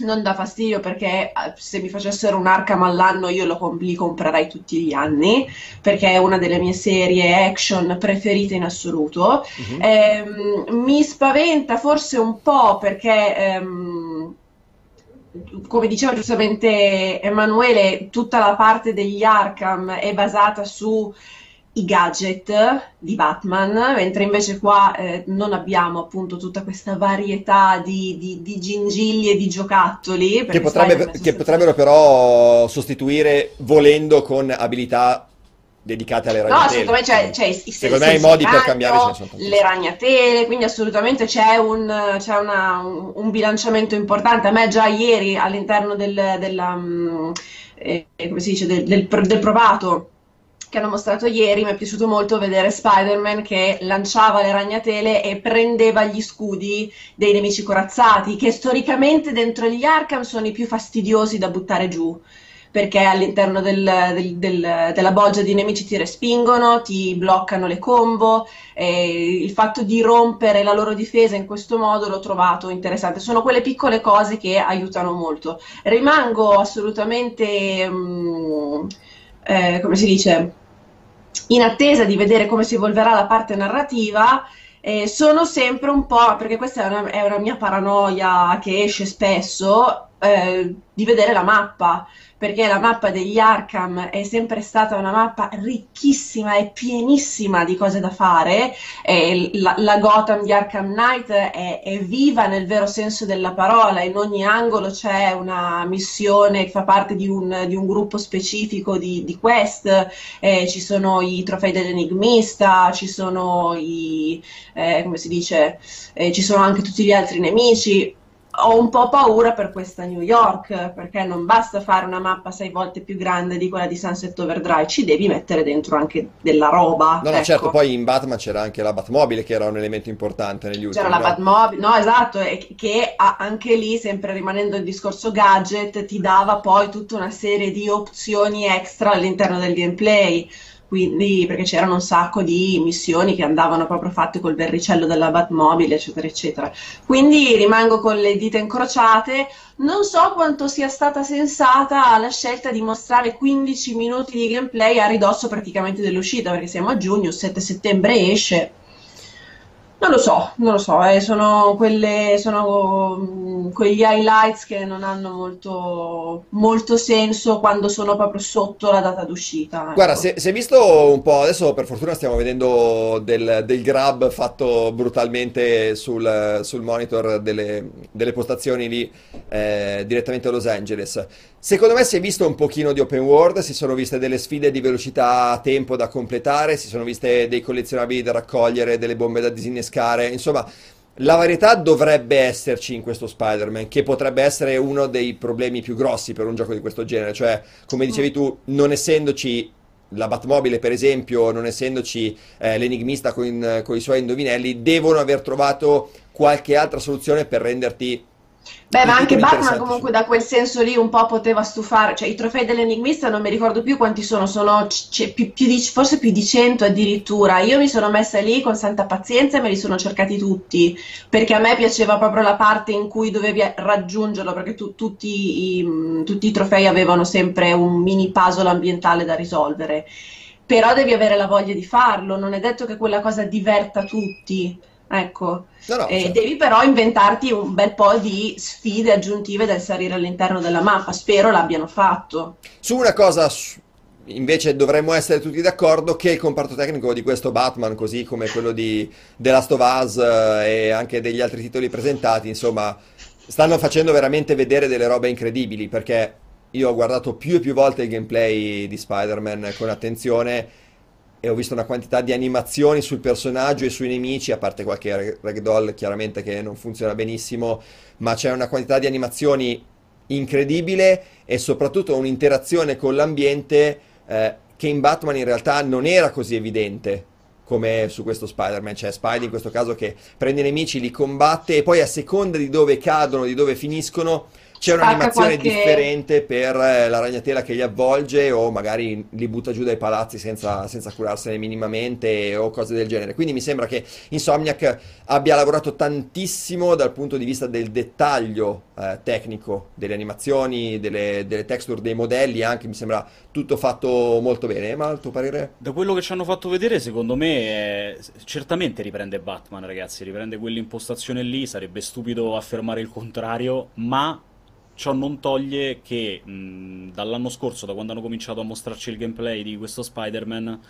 non dà fastidio perché eh, se mi facessero un Arkham all'anno io lo, li comprerei tutti gli anni perché è una delle mie serie action preferite in assoluto. Uh-huh. Eh, mi spaventa forse un po' perché ehm, come diceva giustamente Emanuele, tutta la parte degli Arkham è basata su i gadget di Batman, mentre invece qua eh, non abbiamo appunto tutta questa varietà di, di, di gingilli e di giocattoli. Che, potrebbe, che potrebbero però sostituire volendo con abilità dedicate alle ragnatele. No, assolutamente, cioè, cioè, i, Secondo me i modi per cambiare ce ne sono tanti. Le ragnatele, quindi assolutamente c'è, un, c'è una, un, un, bilanciamento importante. A me già ieri all'interno del, della, um, eh, come si dice, del, del, del provato che hanno mostrato ieri, mi è piaciuto molto vedere Spider-Man che lanciava le ragnatele e prendeva gli scudi dei nemici corazzati, che storicamente dentro gli Arkham sono i più fastidiosi da buttare giù perché all'interno del, del, del, della bolgia di nemici ti respingono, ti bloccano le combo. il fatto di rompere la loro difesa in questo modo l'ho trovato interessante. Sono quelle piccole cose che aiutano molto. Rimango assolutamente, um, eh, come si dice, in attesa di vedere come si evolverà la parte narrativa. Eh, sono sempre un po', perché questa è una, è una mia paranoia che esce spesso, eh, di vedere la mappa perché la mappa degli Arkham è sempre stata una mappa ricchissima e pienissima di cose da fare. La, la, Gotham di Arkham Knight è, è, viva nel vero senso della parola, in ogni angolo c'è una missione che fa parte di un, di un gruppo specifico di, di quest, eh, ci sono i trofei dell'enigmista, ci sono i, eh, come si dice, eh, ci sono anche tutti gli altri nemici ho un po' paura per questa New York, perché non basta fare una mappa sei volte più grande di quella di Sunset Overdrive, ci devi mettere dentro anche della roba. No, no, ecco. certo, poi in Batman c'era anche la Batmobile che era un elemento importante negli ultimi. C'era la no? Batmobile, no, esatto, e che anche lì, sempre rimanendo il discorso gadget, ti dava poi tutta una serie di opzioni extra all'interno del gameplay quindi perché c'erano un sacco di missioni che andavano proprio fatte col verricello della Batmobile, eccetera, eccetera. Quindi rimango con le dita incrociate. Non so quanto sia stata sensata la scelta di mostrare 15 minuti di gameplay a ridosso praticamente dell'uscita, perché siamo a giugno, il 7 settembre esce non lo so, non lo so, eh, sono, quelle, sono mm, quegli highlights che non hanno molto, molto, senso quando sono proprio sotto la data d'uscita. Ecco. Guarda, si è visto un po', adesso per fortuna stiamo vedendo del, del grab fatto brutalmente sul, sul monitor delle, delle, postazioni lì eh, direttamente a Los Angeles. Secondo me si è visto un pochino di open world, si sono viste delle sfide di velocità a tempo da completare, si sono viste dei collezionabili da raccogliere, delle bombe da disinnescare, insomma la varietà dovrebbe esserci in questo Spider-Man, che potrebbe essere uno dei problemi più grossi per un gioco di questo genere, cioè come dicevi tu, non essendoci la Batmobile per esempio, non essendoci eh, l'enigmista con, con i suoi indovinelli, devono aver trovato qualche altra soluzione per renderti Beh, ma anche Batman comunque da quel senso lì un po' poteva stufare, cioè i trofei dell'enigmista non mi ricordo più quanti sono, sono c- più, più di, forse più di 100 addirittura. Io mi sono messa lì con santa pazienza e me li sono cercati tutti, perché a me piaceva proprio la parte in cui dovevi raggiungerlo, perché tu, tutti, i, tutti i trofei avevano sempre un mini puzzle ambientale da risolvere. Però devi avere la voglia di farlo, non è detto che quella cosa diverta tutti. Ecco, no, no, certo. devi però inventarti un bel po' di sfide aggiuntive da inserire all'interno della mappa. Spero l'abbiano fatto. Su una cosa invece dovremmo essere tutti d'accordo che il comparto tecnico di questo Batman, così come quello di The Last of Us eh, e anche degli altri titoli presentati, insomma, stanno facendo veramente vedere delle robe incredibili perché io ho guardato più e più volte il gameplay di Spider-Man con attenzione e ho visto una quantità di animazioni sul personaggio e sui nemici, a parte qualche ragdoll chiaramente che non funziona benissimo, ma c'è una quantità di animazioni incredibile e soprattutto un'interazione con l'ambiente eh, che in Batman in realtà non era così evidente come su questo Spider-Man, cioè Spidey in questo caso che prende i nemici, li combatte e poi a seconda di dove cadono, di dove finiscono, c'è un'animazione qualche- differente per eh, la ragnatela che li avvolge o magari li butta giù dai palazzi senza, senza curarsene minimamente o cose del genere. Quindi mi sembra che Insomniac abbia lavorato tantissimo dal punto di vista del dettaglio eh, tecnico delle animazioni, delle, delle texture, dei modelli, anche mi sembra tutto fatto molto bene. Ma il tuo parere? Da quello che ci hanno fatto vedere, secondo me, è- certamente riprende Batman, ragazzi, riprende quell'impostazione lì, sarebbe stupido affermare il contrario, ma ciò non toglie che mh, dall'anno scorso, da quando hanno cominciato a mostrarci il gameplay di questo Spider-Man,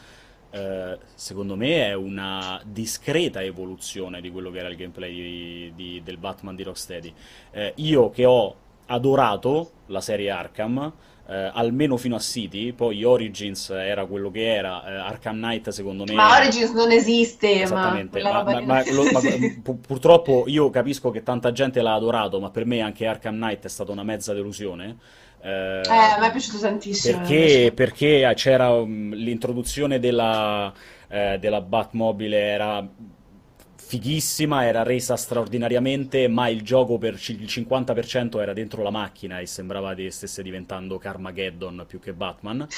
eh, secondo me è una discreta evoluzione di quello che era il gameplay di- di- del Batman di Rocksteady. Eh, io che ho adorato la serie Arkham, eh, almeno fino a City, poi Origins era quello che era, eh, Arkham Knight secondo me... Ma Origins non esiste, Esattamente, ma, ma- ma lo- ma- pu- purtroppo io capisco che tanta gente l'ha adorato, ma per me anche Arkham Knight è stata una mezza delusione. Eh, Eh, a me è piaciuto tantissimo. perché, perché c'era um, l'introduzione della, eh, della Batmobile era fighissima, era resa straordinariamente, ma il gioco per il 50% era dentro la macchina e sembrava che stesse diventando Carmageddon più che Batman.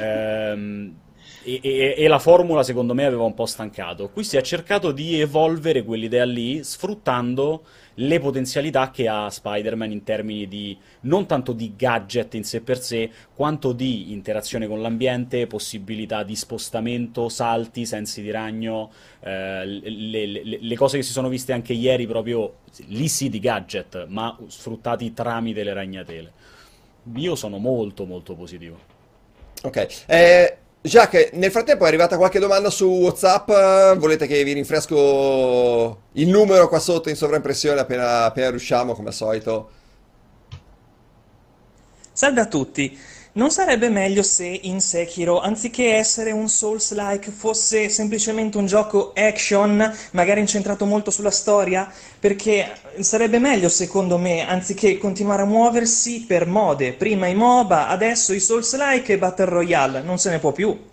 Ehm, e, e- e la formula secondo me aveva un po' stancato. Qui si è cercato di evolvere quell'idea lì sfruttando le potenzialità che ha Spider-Man in termini di non tanto di gadget in sé per sé, quanto di interazione con l'ambiente, possibilità di spostamento, salti, sensi di ragno, eh, le, le- le cose che si sono viste anche ieri proprio lì sì di gadget, ma sfruttati tramite le ragnatele. Io sono molto molto positivo. Ok. Eh, Jacques, nel frattempo è arrivata qualche domanda su WhatsApp. Volete che vi rinfresco il numero qua sotto in sovraimpressione appena, appena riusciamo, come al solito? Salve a tutti. Non sarebbe meglio se in Sekiro, anziché essere un Souls-like, fosse semplicemente un gioco action, magari incentrato molto sulla storia? Perché sarebbe meglio, secondo me, anziché continuare a muoversi per mode. Prima i MOBA, adesso i Souls-like e Battle Royale. Non se ne può più.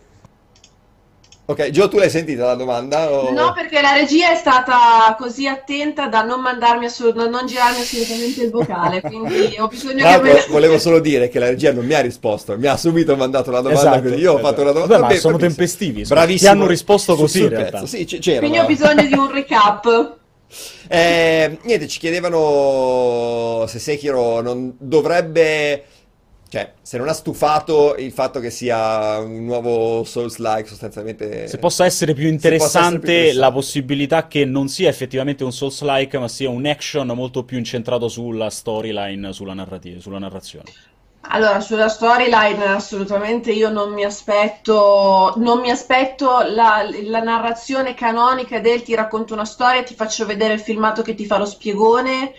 Ok, Gio, tu l'hai sentita la domanda? o- No, perché la regia è stata così attenta da non mandarmi assolut- non girarmi assolutamente il vocale, quindi ho bisogno Tra che me volevo solo dire che la regia non mi ha risposto, mi ha subito mandato la domanda, Esatto, quindi io ho esatto. fatto una domanda. Vabbè, ma Vabbè, sono bravissimo. tempestivi, Bravissimo. ti hanno risposto così, in realtà. Sì, c- c'erano. Quindi ho bisogno di un recap. Eh, niente, ci chiedevano se Sekiro non dovrebbe, cioè, se non ha stufato il fatto che sia un nuovo Souls-like sostanzialmente. Se possa essere più possa essere interessante più interessante. la possibilità che non sia effettivamente un Souls-like, ma sia un action molto più incentrato sulla storyline, sulla narrativa, sulla narrazione. Allora, sulla storyline assolutamente io non mi aspetto, non mi aspetto la, la narrazione canonica del ti racconto una storia, ti faccio vedere il filmato che ti fa lo spiegone,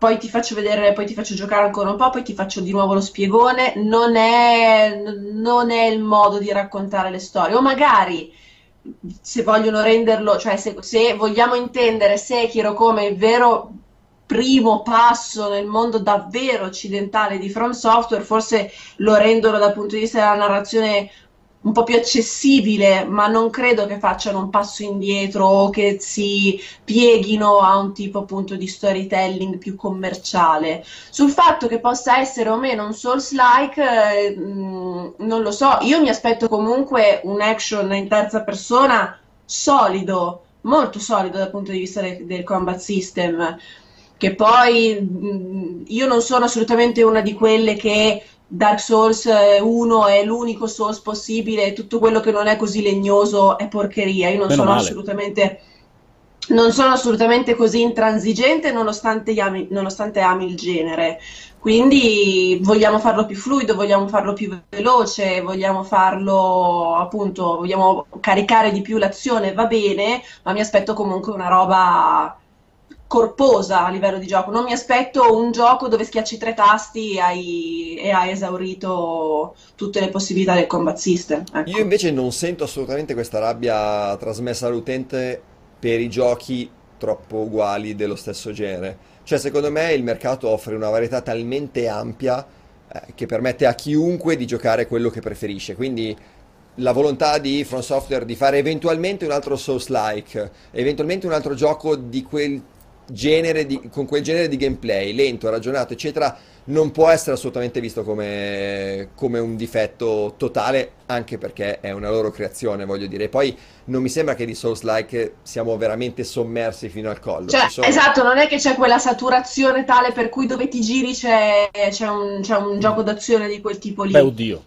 poi ti faccio vedere, poi ti faccio giocare ancora un po', poi ti faccio di nuovo lo spiegone. Non è, non è il modo di raccontare le storie. O magari se vogliono renderlo, cioè se, se vogliamo intendere Sekiro come il vero primo passo nel mondo davvero occidentale di From Software, forse lo rendono dal punto di vista della narrazione un po' più accessibile, ma non credo che facciano un passo indietro o che si pieghino a un tipo appunto di storytelling più commerciale. Sul fatto che possa essere o meno un Souls-like, eh, mh, non lo so. Io mi aspetto comunque un action in terza persona solido, molto solido dal punto di vista del, del combat system. Che poi mh, io non sono assolutamente una di quelle che Dark Souls eh, 1 è l'unico Souls possibile e tutto quello che non è così legnoso è porcheria. Io non Meno sono male. assolutamente, non sono assolutamente così intransigente nonostante, ami, nonostante ami il genere. Quindi vogliamo farlo più fluido, vogliamo farlo più veloce, vogliamo farlo appunto, vogliamo caricare di più l'azione, va bene, ma mi aspetto comunque una roba corposa a livello di gioco. Non mi aspetto un gioco dove schiacci tre tasti e hai, e hai esaurito tutte le possibilità del combat system. Ecco. Io invece non sento assolutamente questa rabbia trasmessa all'utente per i giochi troppo uguali dello stesso genere. Cioè, secondo me il mercato offre una varietà talmente ampia eh, che permette a chiunque di giocare quello che preferisce. Quindi la volontà di From Software di fare eventualmente un altro Souls-like, eventualmente un altro gioco di quel genere di, con quel genere di gameplay lento, ragionato, eccetera, non può essere assolutamente visto come, come, un difetto totale, anche perché è una loro creazione, voglio dire. Poi non mi sembra che di Souls-like siamo veramente sommersi fino al collo. Cioè, sono... Esatto, non è che c'è quella saturazione tale per cui dove ti giri c'è, c'è, un, c'è un, gioco d'azione di quel tipo lì. Beh, oddio.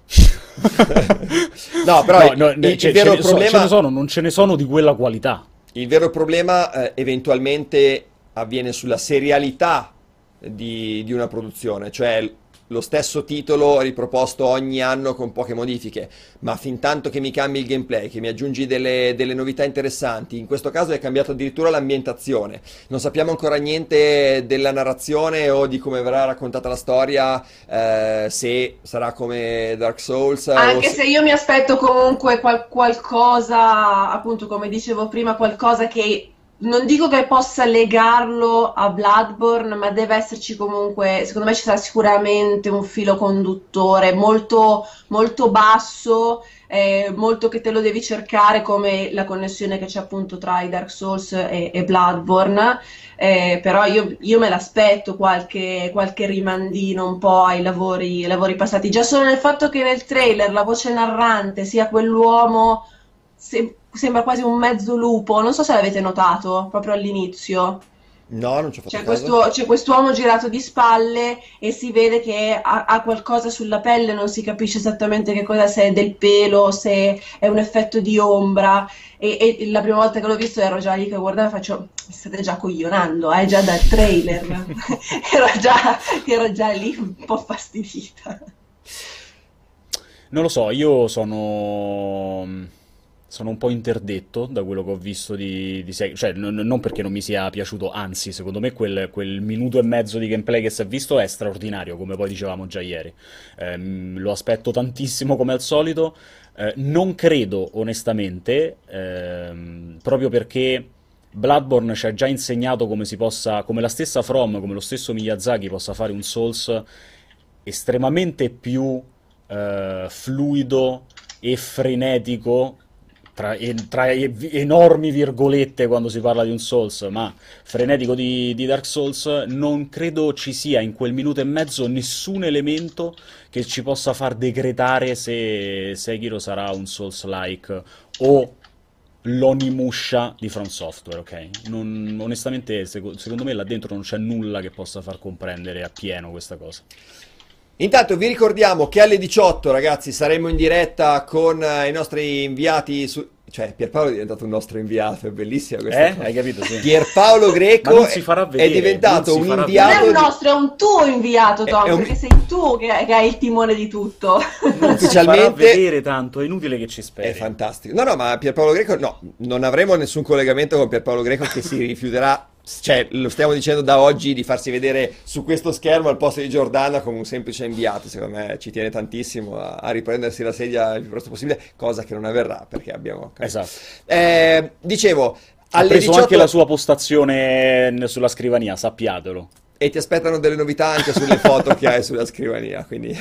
no, però no, no, il, cioè, il vero problema... So, ce ne sono, non ce ne sono di quella qualità. Il vero problema eh, eventualmente avviene sulla serialità di, di una produzione, cioè lo stesso titolo riproposto ogni anno con poche modifiche, ma fin tanto che mi cambi il gameplay, che mi aggiungi delle, delle, novità interessanti, in questo caso è cambiato addirittura l'ambientazione, non sappiamo ancora niente della narrazione o di come verrà raccontata la storia, eh, se sarà come Dark Souls. Anche se... se... io mi aspetto comunque qual- qualcosa, appunto come dicevo prima, qualcosa che non dico che possa legarlo a Bloodborne, ma deve esserci comunque, secondo me ci sarà sicuramente un filo conduttore molto, molto basso, eh, molto che te lo devi cercare come la connessione che c'è appunto tra i Dark Souls e, e Bloodborne, eh, però io, io, me l'aspetto qualche, qualche rimandino un po' ai lavori, ai lavori passati, già solo nel fatto che nel trailer la voce narrante sia quell'uomo... Se, sembra quasi un mezzo lupo, non so se l'avete notato proprio all'inizio. No, non ci ho fatto c'è, questo, c'è quest'uomo girato di spalle e si vede che ha, ha, qualcosa sulla pelle, non si capisce esattamente che cosa, se è del pelo, se è un effetto di ombra. E, e la prima volta che l'ho visto ero già lì che guardavo e faccio, mi state già coglionando, eh, già dal trailer. ero, già, ero già lì un po' fastidita. Non lo so, io sono sono un po' interdetto da quello che ho visto di, di Sekiro, cioè n- non perché non mi sia piaciuto, anzi, secondo me quel, quel, minuto e mezzo di gameplay che si è visto è straordinario, come poi dicevamo già ieri. Eh, lo aspetto tantissimo come al solito. Eh, non credo, onestamente, ehm, proprio perché Bloodborne ci ha già insegnato come si possa, come la stessa From, come lo stesso Miyazaki possa fare un Souls estremamente più eh, fluido e frenetico tra, tra, enormi virgolette quando si parla di un Souls, ma frenetico di, di, Dark Souls, non credo ci sia in quel minuto e mezzo nessun elemento che ci possa far decretare se Sekiro sarà un Souls-like o l'Onimusha di From Software, ok? Non, onestamente, secondo me là dentro non c'è nulla che possa far comprendere appieno questa cosa. Intanto vi ricordiamo che alle 18 ragazzi saremo in diretta con eh, i nostri inviati su... Cioè, Pierpaolo è diventato un nostro inviato, è bellissima questa eh? cosa. Hai capito, sì. Pierpaolo Greco è diventato un inviato... Non è un nostro, è un tuo inviato, Tom, un... perché sei tu che, che, hai il timone di tutto. Non ufficialmente... si farà vedere tanto, è inutile che ci speri. È fantastico. No, no, ma Pierpaolo Greco... No, non avremo nessun collegamento con Pierpaolo Greco che si rifiuterà cioè, lo stiamo dicendo da oggi di farsi vedere su questo schermo al posto di Giordana come un semplice inviato. Secondo me ci tiene tantissimo a, a riprendersi la sedia il più presto possibile, cosa che non avverrà perché abbiamo. Esatto. Eh, dicevo, ha preso 18... anche la sua postazione sulla scrivania, sappiatelo. E ti aspettano delle novità anche sulle foto che hai sulla scrivania, quindi.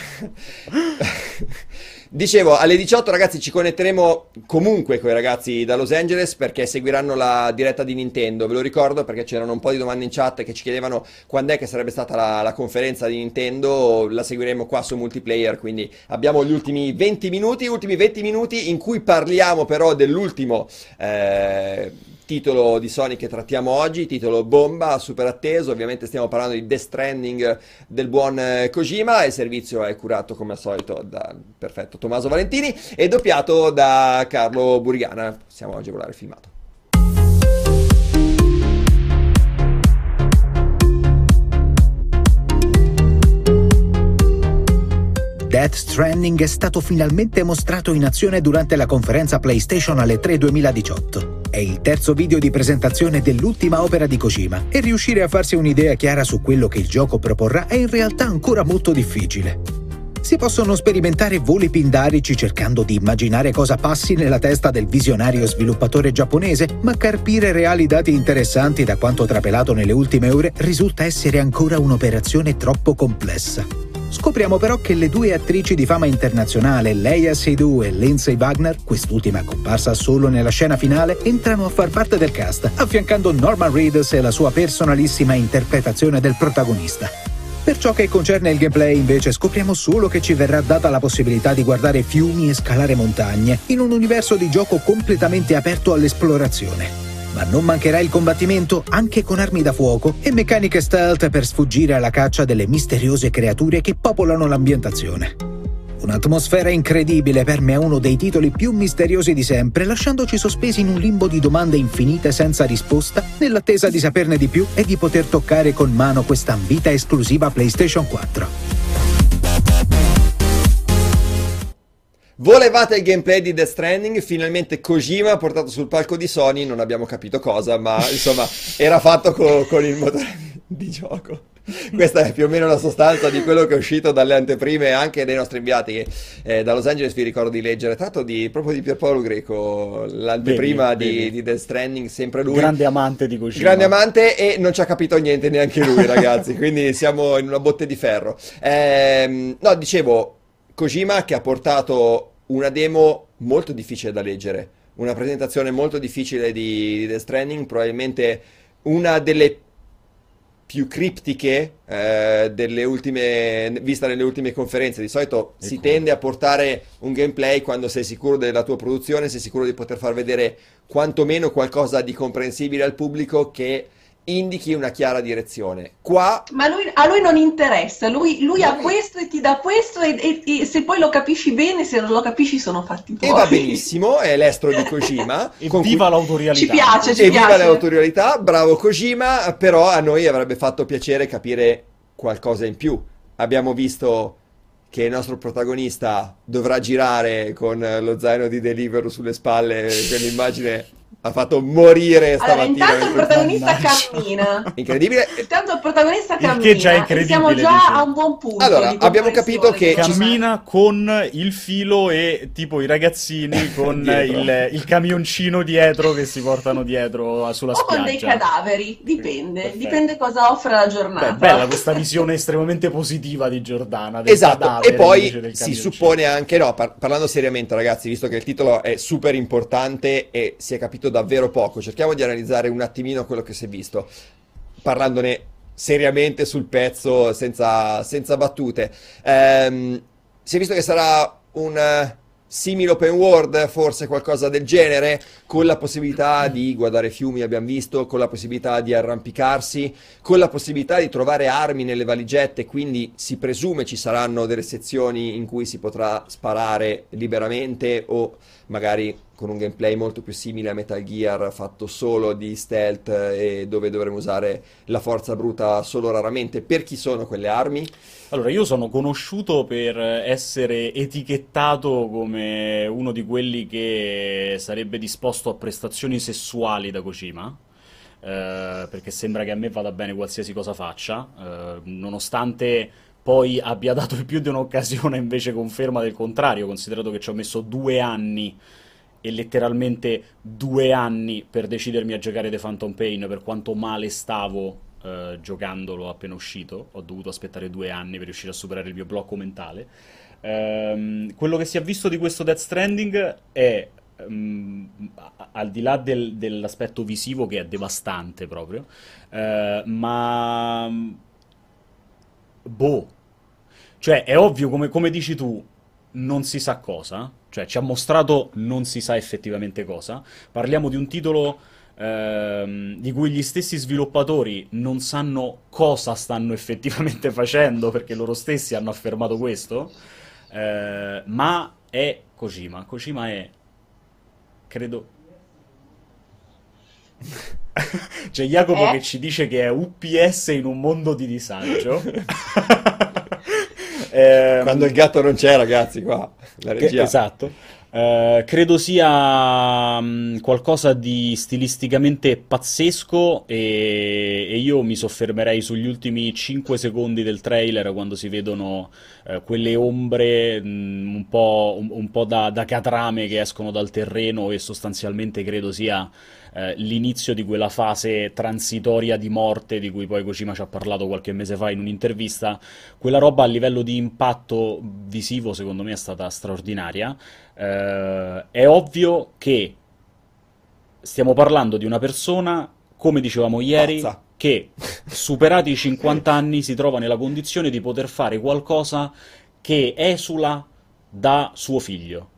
Dicevo, alle 18 ragazzi ci connetteremo comunque con i ragazzi da Los Angeles perché seguiranno la diretta di Nintendo, ve lo ricordo perché c'erano un po' di domande in chat che ci chiedevano quando è che sarebbe stata la, la conferenza di Nintendo, la seguiremo qua su multiplayer, quindi abbiamo gli ultimi 20 minuti, ultimi 20 minuti in cui parliamo però dell'ultimo... Eh, titolo di Sony che trattiamo oggi, titolo bomba, super atteso, ovviamente stiamo parlando di Death Stranding del buon eh, Kojima, il servizio è curato come al solito da perfetto Tommaso Valentini e doppiato da Carlo Burigana, possiamo agevolare il filmato. Death Stranding è stato finalmente mostrato in azione durante la conferenza PlayStation alle 3 2018. È il terzo video di presentazione dell'ultima opera di Kojima e riuscire a farsi un'idea chiara su quello che il gioco proporrà è in realtà ancora molto difficile. Si possono sperimentare voli pindarici cercando di immaginare cosa passi nella testa del visionario sviluppatore giapponese, ma carpire reali dati interessanti da quanto trapelato nelle ultime ore risulta essere ancora un'operazione troppo complessa. Scopriamo però che le due attrici di fama internazionale, Leia Seydoux e Lindsay Wagner, quest'ultima comparsa solo nella scena finale, entrano a far parte del cast, affiancando Norman Reedus e la sua personalissima interpretazione del protagonista. Per ciò che concerne il gameplay, invece, scopriamo solo che ci verrà data la possibilità di guardare fiumi e scalare montagne, in un universo di gioco completamente aperto all'esplorazione ma non mancherà il combattimento anche con armi da fuoco e meccaniche stealth per sfuggire alla caccia delle misteriose creature che popolano l'ambientazione. Un'atmosfera incredibile per me è uno dei titoli più misteriosi di sempre, lasciandoci sospesi in un limbo di domande infinite senza risposta, nell'attesa di saperne di più e di poter toccare con mano questa ambita esclusiva PlayStation 4. Volevate il gameplay di Death Stranding, finalmente Kojima ha portato sul palco di Sony, non abbiamo capito cosa, ma insomma era fatto co- con il motore di gioco. Questa è più o meno la sostanza di quello che è uscito dalle anteprime anche dei nostri inviati che eh, da Los Angeles vi ricordo di leggere, tratto di, proprio di Pierpaolo Greco, l'anteprima vedi, di, vedi. di Death Stranding, sempre lui. Grande amante di Kojima. Grande amante e non ci ha capito niente neanche lui ragazzi, quindi siamo in una botte di ferro. Eh, no, dicevo, Kojima che ha portato una demo molto difficile da leggere, una presentazione molto difficile di, di Death Stranding, probabilmente una delle più criptiche eh, delle ultime, vista nelle ultime conferenze. Di solito e si come? tende a portare un gameplay quando sei sicuro della tua produzione, sei sicuro di poter far vedere quantomeno qualcosa di comprensibile al pubblico che indichi una chiara direzione. Qua... Ma lui, a lui non interessa, lui, lui ha questo e ti dà questo e, e, e, se poi lo capisci bene, se non lo capisci sono fatti tuoi. E va benissimo, è l'estro di Kojima. e viva cui... l'autorialità. Ci piace, ci e piace. viva l'autorialità, bravo Kojima, però a noi avrebbe fatto piacere capire qualcosa in più. Abbiamo visto che il nostro protagonista dovrà girare con lo zaino di Deliveroo sulle spalle, quell'immagine ha fatto morire stamattina. Allora, intanto il protagonista cammina. Incredibile. Intanto il protagonista cammina. che già è incredibile. Siamo già dice. a un buon punto. Allora, abbiamo capito che cammina con il filo e tipo i ragazzini con il, il, camioncino dietro che si portano dietro sulla o spiaggia. O con dei cadaveri, dipende. Perfetto. Dipende cosa offre la giornata. Beh, bella questa visione estremamente positiva di Giordana. esatto. E poi si suppone anche, no, par- parlando seriamente, ragazzi, visto che il titolo è super importante e si è capito davvero poco. Cerchiamo di analizzare un attimino quello che si è visto, parlandone seriamente sul pezzo, senza, senza battute. Ehm, si è visto che sarà un simile open world, forse qualcosa del genere, con la possibilità di guardare fiumi, abbiamo visto, con la possibilità di arrampicarsi, con la possibilità di trovare armi nelle valigette, quindi si presume ci saranno delle sezioni in cui si potrà sparare liberamente o magari con un gameplay molto più simile a Metal Gear fatto solo di stealth e dove dovremo usare la forza bruta solo raramente. Per chi sono quelle armi? Allora, io sono conosciuto per essere etichettato come uno di quelli che sarebbe disposto a prestazioni sessuali da Kojima. Eh, perché sembra che a me vada bene qualsiasi cosa faccia, eh, nonostante poi abbia dato più di un'occasione invece conferma del contrario, considerato che ci ho messo due anni e letteralmente due anni per decidermi a giocare The Phantom Pain per quanto male stavo eh, giocandolo appena uscito. Ho dovuto aspettare due anni per riuscire a superare il mio blocco mentale. Ehm, quello che si è visto di questo Death Stranding è, um, al di là del, dell'aspetto visivo che è devastante proprio, eh, ma... Boh. Cioè, è ovvio, come, come dici tu, non si sa cosa, cioè ci ha mostrato non si sa effettivamente cosa. Parliamo di un titolo ehm, di cui gli stessi sviluppatori non sanno cosa stanno effettivamente facendo perché loro stessi hanno affermato questo, eh, ma è Kojima. Kojima è, credo... C'è Jacopo eh? che ci dice che è UPS in un mondo di disagio. eh, Quando il gatto non c'è, ragazzi, qua la regia. Che, esatto. Uh, credo sia um, qualcosa di stilisticamente pazzesco e, e, io mi soffermerei sugli ultimi 5 secondi del trailer quando si vedono uh, quelle ombre um, un po', un, un po da, da, catrame che escono dal terreno e sostanzialmente credo sia eh, l'inizio di quella fase transitoria di morte di cui poi Kojima ci ha parlato qualche mese fa in un'intervista, quella roba a livello di impatto visivo secondo me è stata straordinaria. Eh, è ovvio che stiamo parlando di una persona, come dicevamo ieri, Pazza. che superati i 50 anni si trova nella condizione di poter fare qualcosa che esula da suo figlio.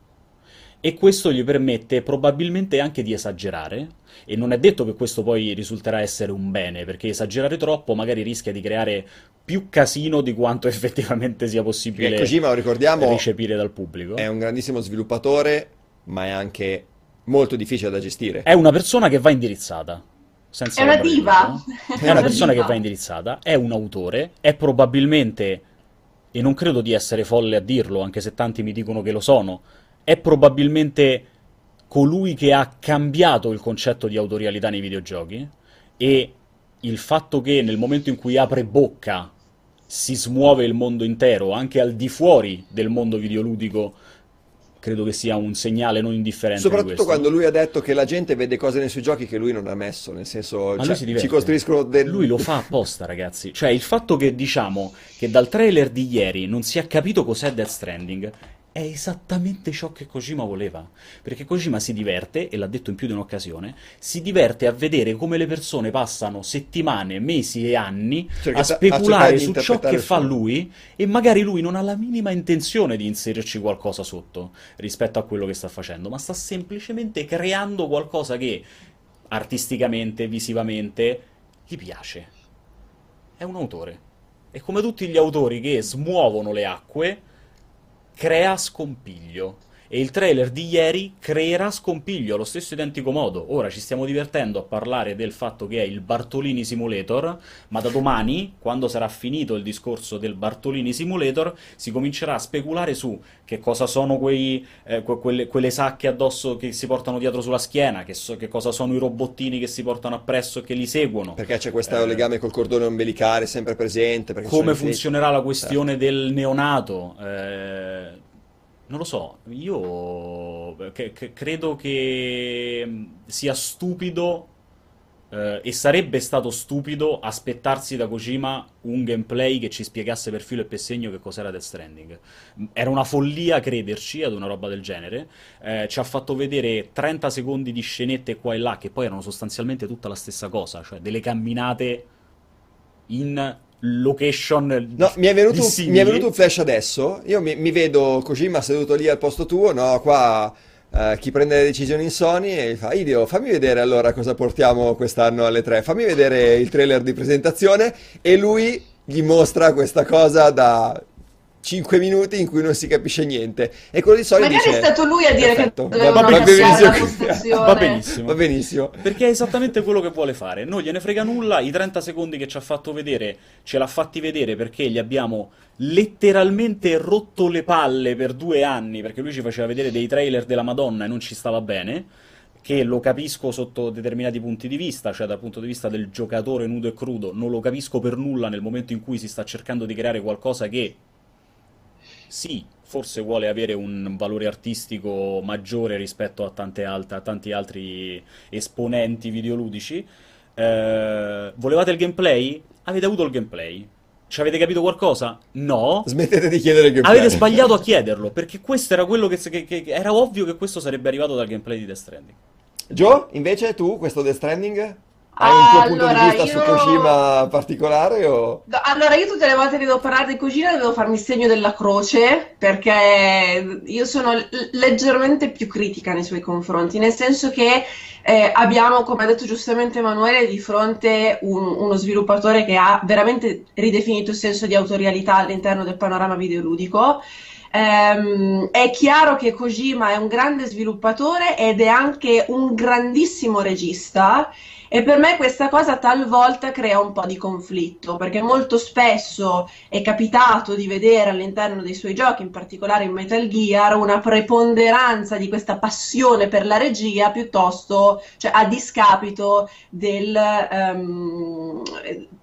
E questo gli permette probabilmente anche di esagerare, e non è detto che questo poi risulterà essere un bene, perché esagerare troppo magari rischia di creare più casino di quanto effettivamente sia possibile Kojima, ricordiamo, ricepire dal pubblico. è un grandissimo sviluppatore, ma è anche molto difficile da gestire. È una persona che va indirizzata. Senza È una diva. È una persona che va indirizzata, è un autore, è probabilmente, e non credo di essere folle a dirlo, anche se tanti mi dicono che lo sono, è probabilmente colui che ha cambiato il concetto di autorialità nei videogiochi e il fatto che nel momento in cui apre bocca si smuove il mondo intero, anche al di fuori del mondo videoludico, credo che sia un segnale non indifferente di Soprattutto quando lui ha detto che la gente vede cose nei suoi giochi che lui non ha messo, nel senso, cioè, ci costruiscono del... Lui lo fa apposta, ragazzi. Cioè, il fatto che diciamo che dal trailer di ieri non si è capito cos'è Death Stranding è esattamente ciò che Kojima voleva. Perché Kojima si diverte, e l'ha detto in più di un'occasione, si diverte a vedere come le persone passano settimane, mesi e anni Cerca- a a speculare di su ciò che fa lui e magari lui non ha la minima intenzione di inserirci qualcosa sotto rispetto a quello che sta facendo, ma sta semplicemente creando qualcosa che artisticamente, visivamente, gli piace. È un autore. E come tutti gli autori che smuovono le acque, crea scompiglio. E il trailer di ieri creerà scompiglio allo stesso identico modo. Ora ci stiamo divertendo a parlare del fatto che è il Bartolini Simulator, ma da domani, quando sarà finito il discorso del Bartolini Simulator, si comincerà a speculare su che cosa sono quei, eh, que- quelle, quelle sacche addosso che si portano dietro sulla schiena, che, so- che cosa sono i robottini che si portano appresso e che li seguono. Perché c'è questo Eh, legame col cordone ombelicale sempre presente. come funzionerà la questione del neonato? Eh, non lo so, io che- che- credo che mh, sia stupido eh, e sarebbe stato stupido aspettarsi da Kojima un gameplay che ci spiegasse per filo e per segno che cos'era Death Stranding. Era una follia crederci ad una roba del genere. Eh, ci ha fatto vedere 30 secondi di scenette qua e là che poi erano sostanzialmente tutta la stessa cosa, cioè delle camminate in location No, mi è venuto, un- mi è venuto un flash adesso. Io mi, mi vedo Kojima seduto lì al posto tuo, no? Qua eh, chi prende le decisioni in Sony e fa: Ideo, fammi vedere allora cosa portiamo quest'anno alle tre. Fammi vedere il trailer di presentazione. E lui gli mostra questa cosa da 5 minuti in cui non si capisce niente. E quello di Sony Magari dice: è stato lui a dire che "Perfetto, dovevano va- benissimo la così." postazione. Va benissimo. Va benissimo. Perché è esattamente quello che vuole fare. Non gliene frega nulla. I 30 secondi che ci ha fatto vedere, ce l'ha fatti vedere perché gli abbiamo letteralmente rotto le palle per due anni. Perché lui ci faceva vedere dei trailer della Madonna e non ci stava bene. Che lo capisco sotto determinati punti di vista, cioè dal punto di vista del giocatore nudo e crudo, non lo capisco per nulla nel momento in cui si sta cercando di creare qualcosa che sì, forse vuole avere un valore artistico maggiore rispetto a, tante alt- a tanti altri esponenti videoludici. Eh, volevate il gameplay? Avete avuto il gameplay. Ci avete capito qualcosa? No. Smettete di chiedere il gameplay. Avete sbagliato a chiederlo, perché questo era quello che, che- che- era ovvio che questo sarebbe arrivato dal gameplay di Death Stranding. Joe, invece tu, questo Death Stranding? Hai un tuo punto di Allora, vista su io- Kojima particolare o... Allora, io tutte le volte che devo parlare di cucina devo farmi il segno della croce perché io sono leggermente più critica nei suoi confronti, nel senso che eh, abbiamo, come ha detto giustamente Emanuele, di fronte un- uno sviluppatore che ha veramente ridefinito il senso di autorialità all'interno del panorama videoludico. Ehm, è chiaro che Kojima è un grande sviluppatore ed è anche un grandissimo regista. E per me questa cosa talvolta crea un po' di conflitto, perché molto spesso è capitato di vedere all'interno dei suoi giochi, in particolare in Metal Gear, una preponderanza di questa passione per la regia piuttosto, cioè a discapito del, ehm,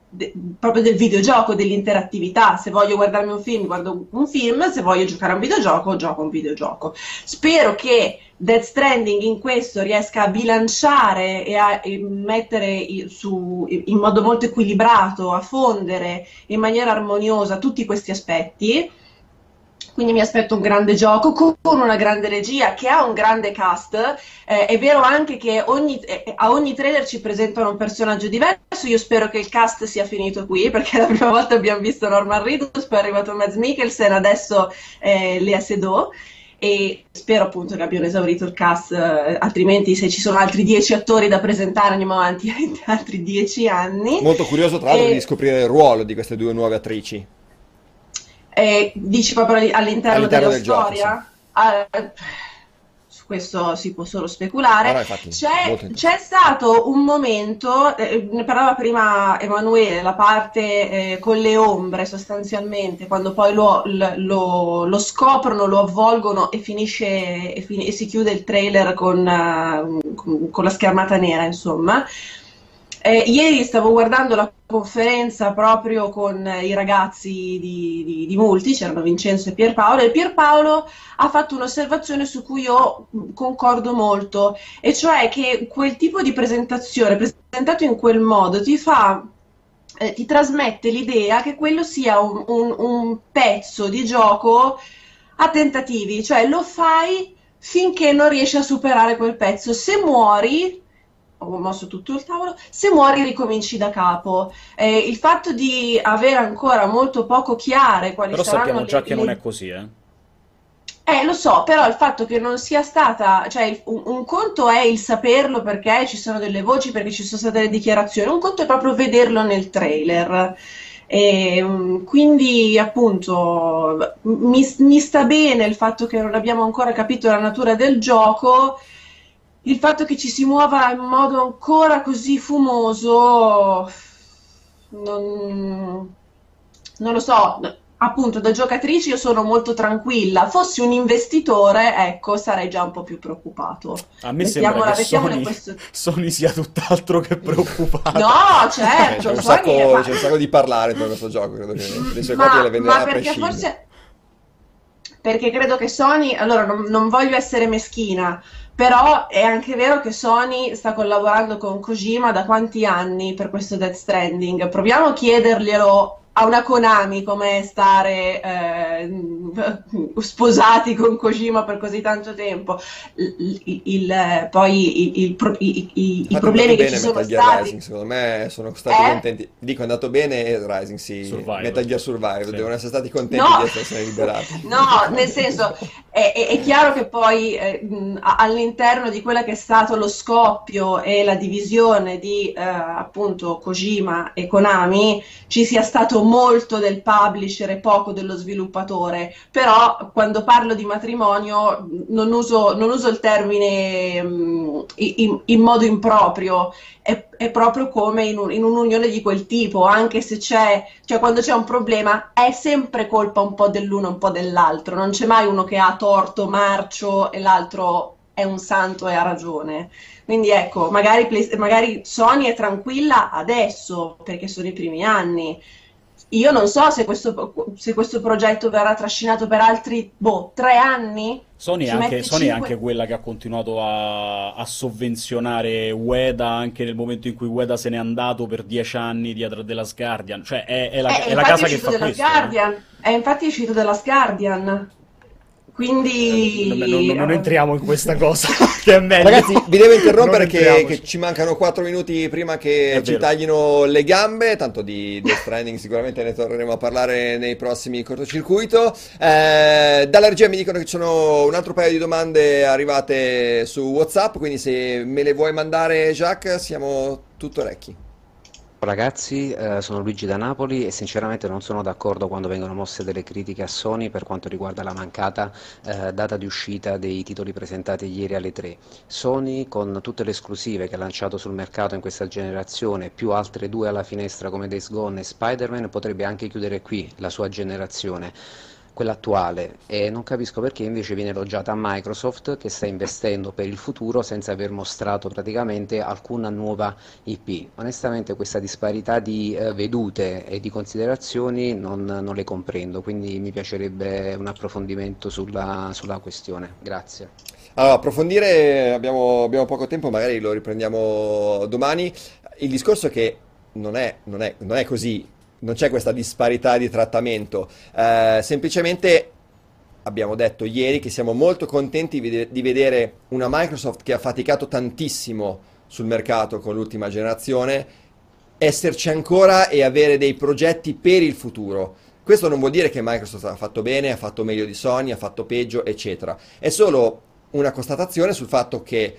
de, proprio del videogioco, dell'interattività. Se voglio guardarmi un film, guardo un film, se voglio giocare a un videogioco, gioco a un videogioco. Spero che Death Stranding in questo riesca a bilanciare e a e mettere su, in modo molto equilibrato, a fondere in maniera armoniosa tutti questi aspetti quindi mi aspetto un grande gioco con una grande regia che ha un grande cast. Eh, è vero anche che ogni, eh, a ogni trailer ci presentano un personaggio diverso. Io spero che il cast sia finito qui perché la prima volta abbiamo visto Norman Reedus, poi è arrivato Mads Mikkelsen, adesso eh, Lea Seydoux e spero appunto che abbiano esaurito il cast, eh, altrimenti se ci sono altri dieci attori da presentare andiamo avanti altri dieci anni. Molto curioso tra l'altro e... di scoprire il ruolo di queste due nuove attrici. Eh, dici proprio all'interno, all'interno della storia? Gioco, sì. ah, su questo si può solo speculare. Ah, no, infatti, c'è, c'è, stato un momento, eh, ne parlava prima Emanuele, la parte eh, con le ombre sostanzialmente, quando poi lo, lo, lo scoprono, lo avvolgono e finisce e, fin- e si chiude il trailer con, uh, con, con la schermata nera, insomma. Eh, ieri stavo guardando la conferenza proprio con i ragazzi di, di, di, Multi, c'erano Vincenzo e Pierpaolo, e Pierpaolo ha fatto un'osservazione su cui io concordo molto, e cioè che quel tipo di presentazione, presentato in quel modo, ti fa eh, ti trasmette l'idea che quello sia un, un, un pezzo di gioco a tentativi, cioè lo fai finché non riesci a superare quel pezzo. Se muori, ho mosso tutto il tavolo, se muori ricominci da capo. Eh, il fatto di avere ancora molto poco chiare quali però saranno... Però sappiamo già le, che non è così, eh? Eh, lo so, però il fatto che non sia stata, cioè un, un, conto è il saperlo perché ci sono delle voci, perché ci sono state delle dichiarazioni, un conto è proprio vederlo nel trailer. E, mm, quindi appunto mi, mi sta bene il fatto che non abbiamo ancora capito la natura del gioco il fatto che ci si muova in modo ancora così fumoso, non, non lo so, appunto da giocatrice io sono molto tranquilla, fossi un investitore, ecco, sarei già un po' più preoccupato. A me sembra che Sony, questo... Sony, sia tutt'altro che preoccupato. No, certo, c'è, un sacco, è... c'è un sacco di parlare per questo gioco, credo che le sue copie le venderà a prescindere. Forse... Perché credo che Sony, allora non, non voglio essere meschina, però è anche vero che Sony sta collaborando con Kojima da quanti anni per questo Death Stranding? Proviamo a chiederglielo a una Konami come stare eh, sposati con Kojima per così tanto tempo. Il, il, poi il, i, i problemi che ci sono Metal Gear stati. Rising, secondo me sono stati eh? contenti. Dico, è andato bene Rising, sì. Survival. Metal Gear Survival, sì. devono essere stati contenti no. di essere liberati. No, nel senso, è, è, è chiaro che poi eh, all'interno di quella che è stato lo scoppio e la divisione di eh, appunto Kojima e Konami ci sia stato molto del publisher e poco dello sviluppatore, però quando parlo di matrimonio non uso, non uso il termine um, in, in, modo improprio, è, è proprio come in, un, in, un'unione di quel tipo, anche se c'è, cioè quando c'è un problema è sempre colpa un po' dell'uno e un po' dell'altro, non c'è mai uno che ha torto, marcio e l'altro è un santo e ha ragione. Quindi ecco, magari, magari Sony è tranquilla adesso perché sono i primi anni, io non so se questo, se questo, progetto verrà trascinato per altri boh, tre anni. Sony, è anche, Sony è anche, quella che ha continuato a, a, sovvenzionare Ueda anche nel momento in cui Ueda se n'è andato per dieci anni dietro della Guardian. Cioè, è, è la, eh, è la casa che fa questo. Guardian. Eh. È infatti uscito dalla Guardian. Quindi non, non, non, entriamo in questa cosa, che è meglio. Ragazzi, vi devo interrompere che, che, ci mancano 4 minuti prima che è ci vero. taglino le gambe. Tanto di Death Stranding sicuramente ne torneremo a parlare nei prossimi cortocircuito. Eh, dalla regia mi dicono che ci sono un altro paio di domande arrivate su WhatsApp. Quindi, se me le vuoi mandare, Jacques, siamo tutto orecchi. Ragazzi, eh, sono Luigi da Napoli e sinceramente non sono d'accordo quando vengono mosse delle critiche a Sony per quanto riguarda la mancata eh, data di uscita dei titoli presentati ieri alle 3. Sony con tutte le esclusive che ha lanciato sul mercato in questa generazione, più altre due alla finestra come Days Gone e Spider-Man, potrebbe anche chiudere qui la sua generazione quella attuale e non capisco perché invece viene elogiata Microsoft che sta investendo per il futuro senza aver mostrato praticamente alcuna nuova IP. Onestamente questa disparità di eh, vedute e di considerazioni non, non, le comprendo, quindi mi piacerebbe un approfondimento sulla, sulla questione. Grazie. Allora, approfondire, abbiamo, abbiamo poco tempo, magari lo riprendiamo domani. Il discorso è che non è, non è, non è così non c'è questa disparità di trattamento, eh, semplicemente abbiamo detto ieri che siamo molto contenti di vedere una Microsoft che ha faticato tantissimo sul mercato con l'ultima generazione, esserci ancora e avere dei progetti per il futuro. Questo non vuol dire che Microsoft ha fatto bene, ha fatto meglio di Sony, ha fatto peggio, eccetera. È solo una constatazione sul fatto che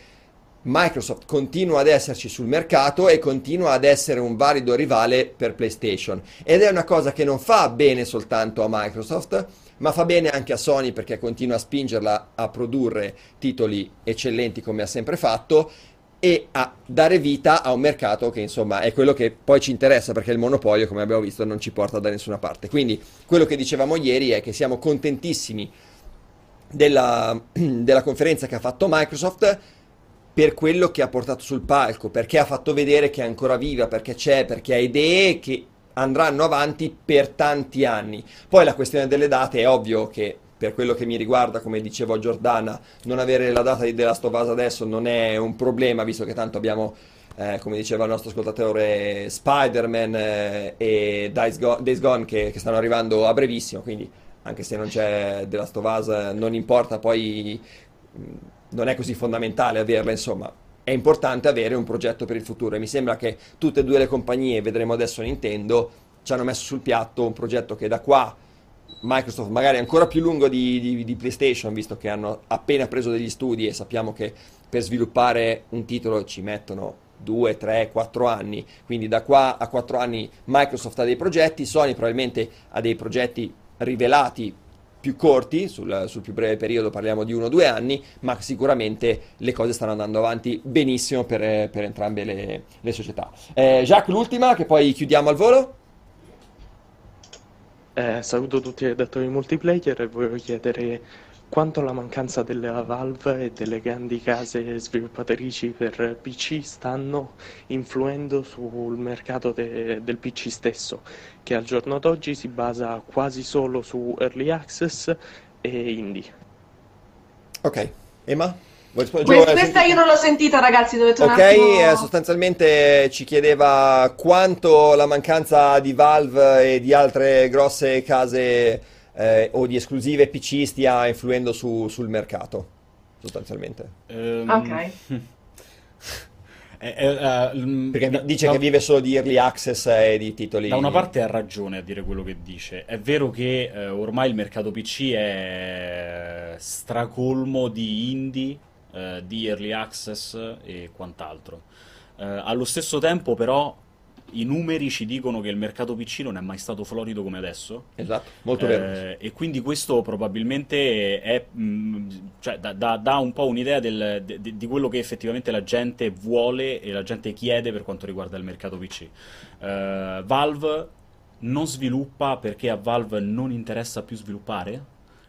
Microsoft continua ad esserci sul mercato e continua ad essere un valido rivale per PlayStation. Ed è una cosa che non fa bene soltanto a Microsoft ma fa bene anche a Sony perché continua a spingerla a produrre titoli eccellenti come ha sempre fatto e a dare vita a un mercato che insomma è quello che poi ci interessa perché il monopolio come abbiamo visto non ci porta da nessuna parte. Quindi quello che dicevamo ieri è che siamo contentissimi della, della conferenza che ha fatto Microsoft per quello che ha portato sul palco, perché ha fatto vedere che è ancora viva, perché c'è, perché ha idee che andranno avanti per tanti anni. Poi la questione delle date è ovvio che per quello che mi riguarda, come dicevo a Giordana, non avere la data di The Last of Us adesso non è un problema, visto che tanto abbiamo, eh, come diceva il nostro ascoltatore, Spider-Man eh, e Days Gone, Days Gone che, che, stanno arrivando a brevissimo, quindi anche se non c'è The Last of Us non importa poi non è così fondamentale averla, insomma, è importante avere un progetto per il futuro. E mi sembra che tutte e due le compagnie, vedremo adesso Nintendo, ci hanno messo sul piatto un progetto che da qua Microsoft magari ancora più lungo di, di, di, PlayStation, visto che hanno appena preso degli studi e sappiamo che per sviluppare un titolo ci mettono 2, 3, 4 anni, quindi da qua a 4 anni Microsoft ha dei progetti, Sony probabilmente ha dei progetti rivelati più corti, sul, sul, più breve periodo parliamo di uno o due anni, ma sicuramente le cose stanno andando avanti benissimo per, per entrambe le, le società. Eh, Jacques, l'ultima, che poi chiudiamo al volo. Eh, saluto tutti i redattori multiplayer e voglio chiedere quanto la mancanza della Valve e delle grandi case sviluppatrici per PC stanno influendo sul mercato de- del PC stesso, che al giorno d'oggi si basa quasi solo su early access e indie. Ok, Emma? Questa, questa io non l'ho sentita, ragazzi. Dovete ok, eh, sostanzialmente ci chiedeva quanto la mancanza di Valve e di altre grosse case eh, o di esclusive PC stia influendo su, sul mercato, sostanzialmente. Um, ok. Eh, eh, uh, Perché da, dice da, che vive solo di early access e di titoli. Da una parte ha ragione a dire quello che dice. È vero che eh, ormai il mercato PC è stracolmo di indie, eh, di early access e quant'altro. Eh, allo stesso tempo, però, i numeri ci dicono che il mercato PC non è mai stato florido come adesso. Esatto, molto eh, vero. E quindi questo probabilmente è, mh, mm, cioè, dà, dà, un po' un'idea del, de, di quello che effettivamente la gente vuole e la gente chiede per quanto riguarda il mercato PC. Uh, Valve non sviluppa perché a Valve non interessa più sviluppare.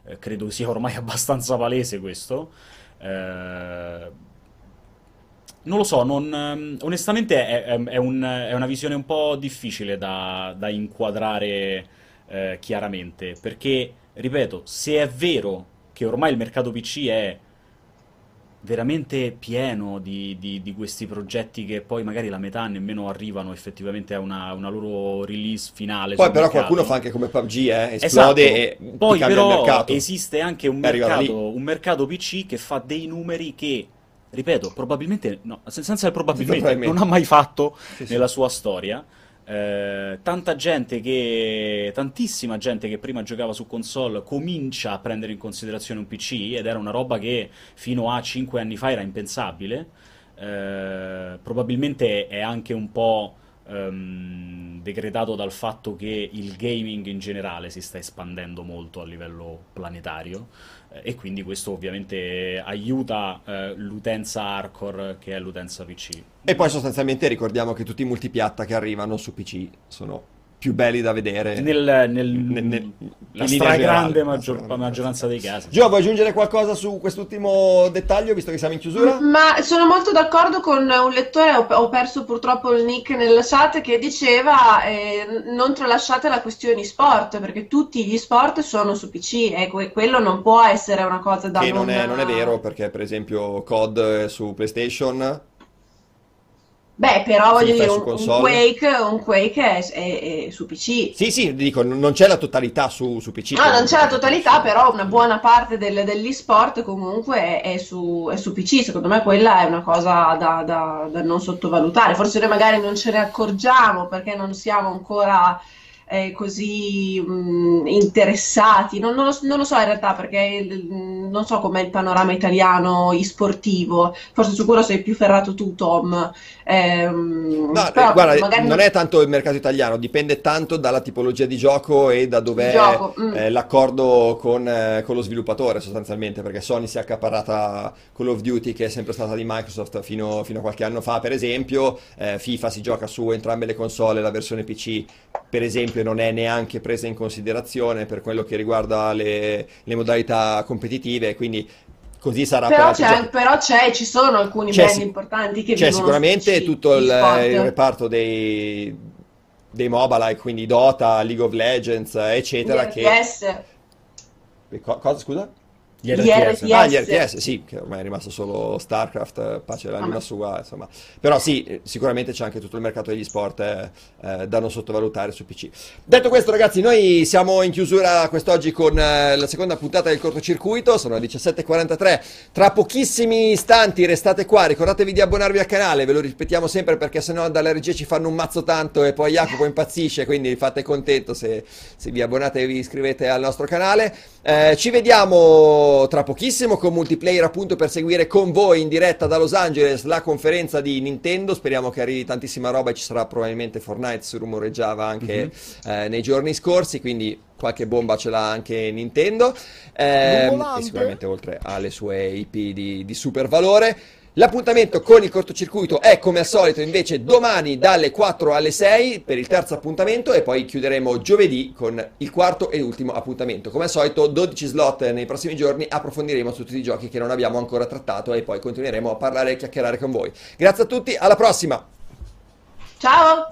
Eh, credo sia ormai abbastanza palese questo. Uh, non lo so, non, ehm, onestamente è, è, è, un, è, una visione un po' difficile da, da inquadrare eh, chiaramente, perché, ripeto, se è vero che ormai il mercato PC è veramente pieno di, di, di, questi progetti che poi magari la metà nemmeno arrivano effettivamente a una, una loro release finale. Poi però mercato. qualcuno fa anche come PUBG, eh? esplode esatto. e poi però esiste anche un mercato, un mercato PC che fa dei numeri che ripeto, probabilmente, no, senza il probabilmente, non ha mai fatto sì, nella sì. sua storia. Eh, tanta gente che, tantissima gente che prima giocava su console comincia a prendere in considerazione un PC ed era una roba che fino a 5 anni fa era impensabile. Eh, probabilmente è anche un po' ehm, decretato dal fatto che il gaming in generale si sta espandendo molto a livello planetario e quindi questo ovviamente aiuta eh, l'utenza hardcore che è l'utenza PC. E poi sostanzialmente ricordiamo che tutti i multipiatta che arrivano su PC sono più belli da vedere. Nel, nel, Nel- nel- la stragrande maggior- maggioranza dei casi. Gio, vuoi aggiungere qualcosa su quest'ultimo dettaglio, visto che siamo in chiusura? Ma sono molto d'accordo con un lettore, ho, ho perso purtroppo il nick nella chat, che diceva eh, non tralasciate la questione sport, perché tutti gli sport sono su PC e que- quello non può essere una cosa da Che non è, non è vero, perché per esempio COD su PlayStation, Beh, però voglio dire, un, un. Quake, un Quake è, è- è su PC. Sì, sì, dico, non c'è la totalità su, su PC. No, non c'è la totalità, però una buona parte del- degli sport comunque è, è su, è su PC. Secondo me quella è una cosa da, da- da non sottovalutare. Forse noi magari non ce ne accorgiamo perché non siamo ancora eh, così mh, interessati. Non, non lo, non lo so in realtà perché mh, non so com'è il panorama italiano e-sportivo. Forse su quello sei più ferrato tu, Tom. Ehm, No, però eh, guarda, magari non è tanto il mercato italiano, dipende tanto dalla tipologia di gioco e da dov'è mm. eh, l'accordo con, eh, con lo sviluppatore sostanzialmente, perché Sony si è accaparrata Call of Duty che è sempre stata di Microsoft fino, fino a qualche anno fa, per esempio, eh, FIFA si gioca su entrambe le console, la versione PC per esempio non è neanche presa in considerazione per quello che riguarda le, le modalità competitive, quindi così sarà per Però c'è, però c'è, ci sono alcuni C'è brand importanti che C'è sicuramente su tutto il, il reparto dei, dei MOBA, like, quindi Dota, League of Legends, eccetera, che... Co- cosa, scusa? Gli RTS. Ah, gli RTS, sì, che ormai è rimasto solo StarCraft, eh, pace l'anima Ah, sua, insomma. Però sì, eh, sicuramente c'è anche tutto il mercato degli sport eh, eh, da non sottovalutare su PC. Detto questo, ragazzi, noi siamo in chiusura quest'oggi con eh, la seconda puntata del cortocircuito, sono le 17.43. Tra pochissimi istanti restate qua, ricordatevi di abbonarvi al canale, ve lo ripetiamo sempre perché sennò dalla regia ci fanno un mazzo tanto e poi Jacopo impazzisce, quindi fate contento se, se vi abbonate e vi iscrivete al nostro canale. Eh, ci vediamo tra pochissimo con multiplayer appunto per seguire con voi in diretta da Los Angeles la conferenza di Nintendo. Speriamo che arrivi tantissima roba e ci sarà probabilmente Fortnite, si rumoreggiava anche eh, nei giorni scorsi, quindi qualche bomba ce l'ha anche Nintendo. Ehm, e sicuramente oltre alle sue IP di, di super valore. L'appuntamento con il cortocircuito è come al solito invece domani dalle 4 alle 6 per il terzo appuntamento e poi chiuderemo giovedì con il quarto e ultimo appuntamento. Come al solito 12 slot nei prossimi giorni, approfondiremo tutti i giochi che non abbiamo ancora trattato e poi continueremo a parlare e chiacchierare con voi. Grazie a tutti, alla prossima! Ciao!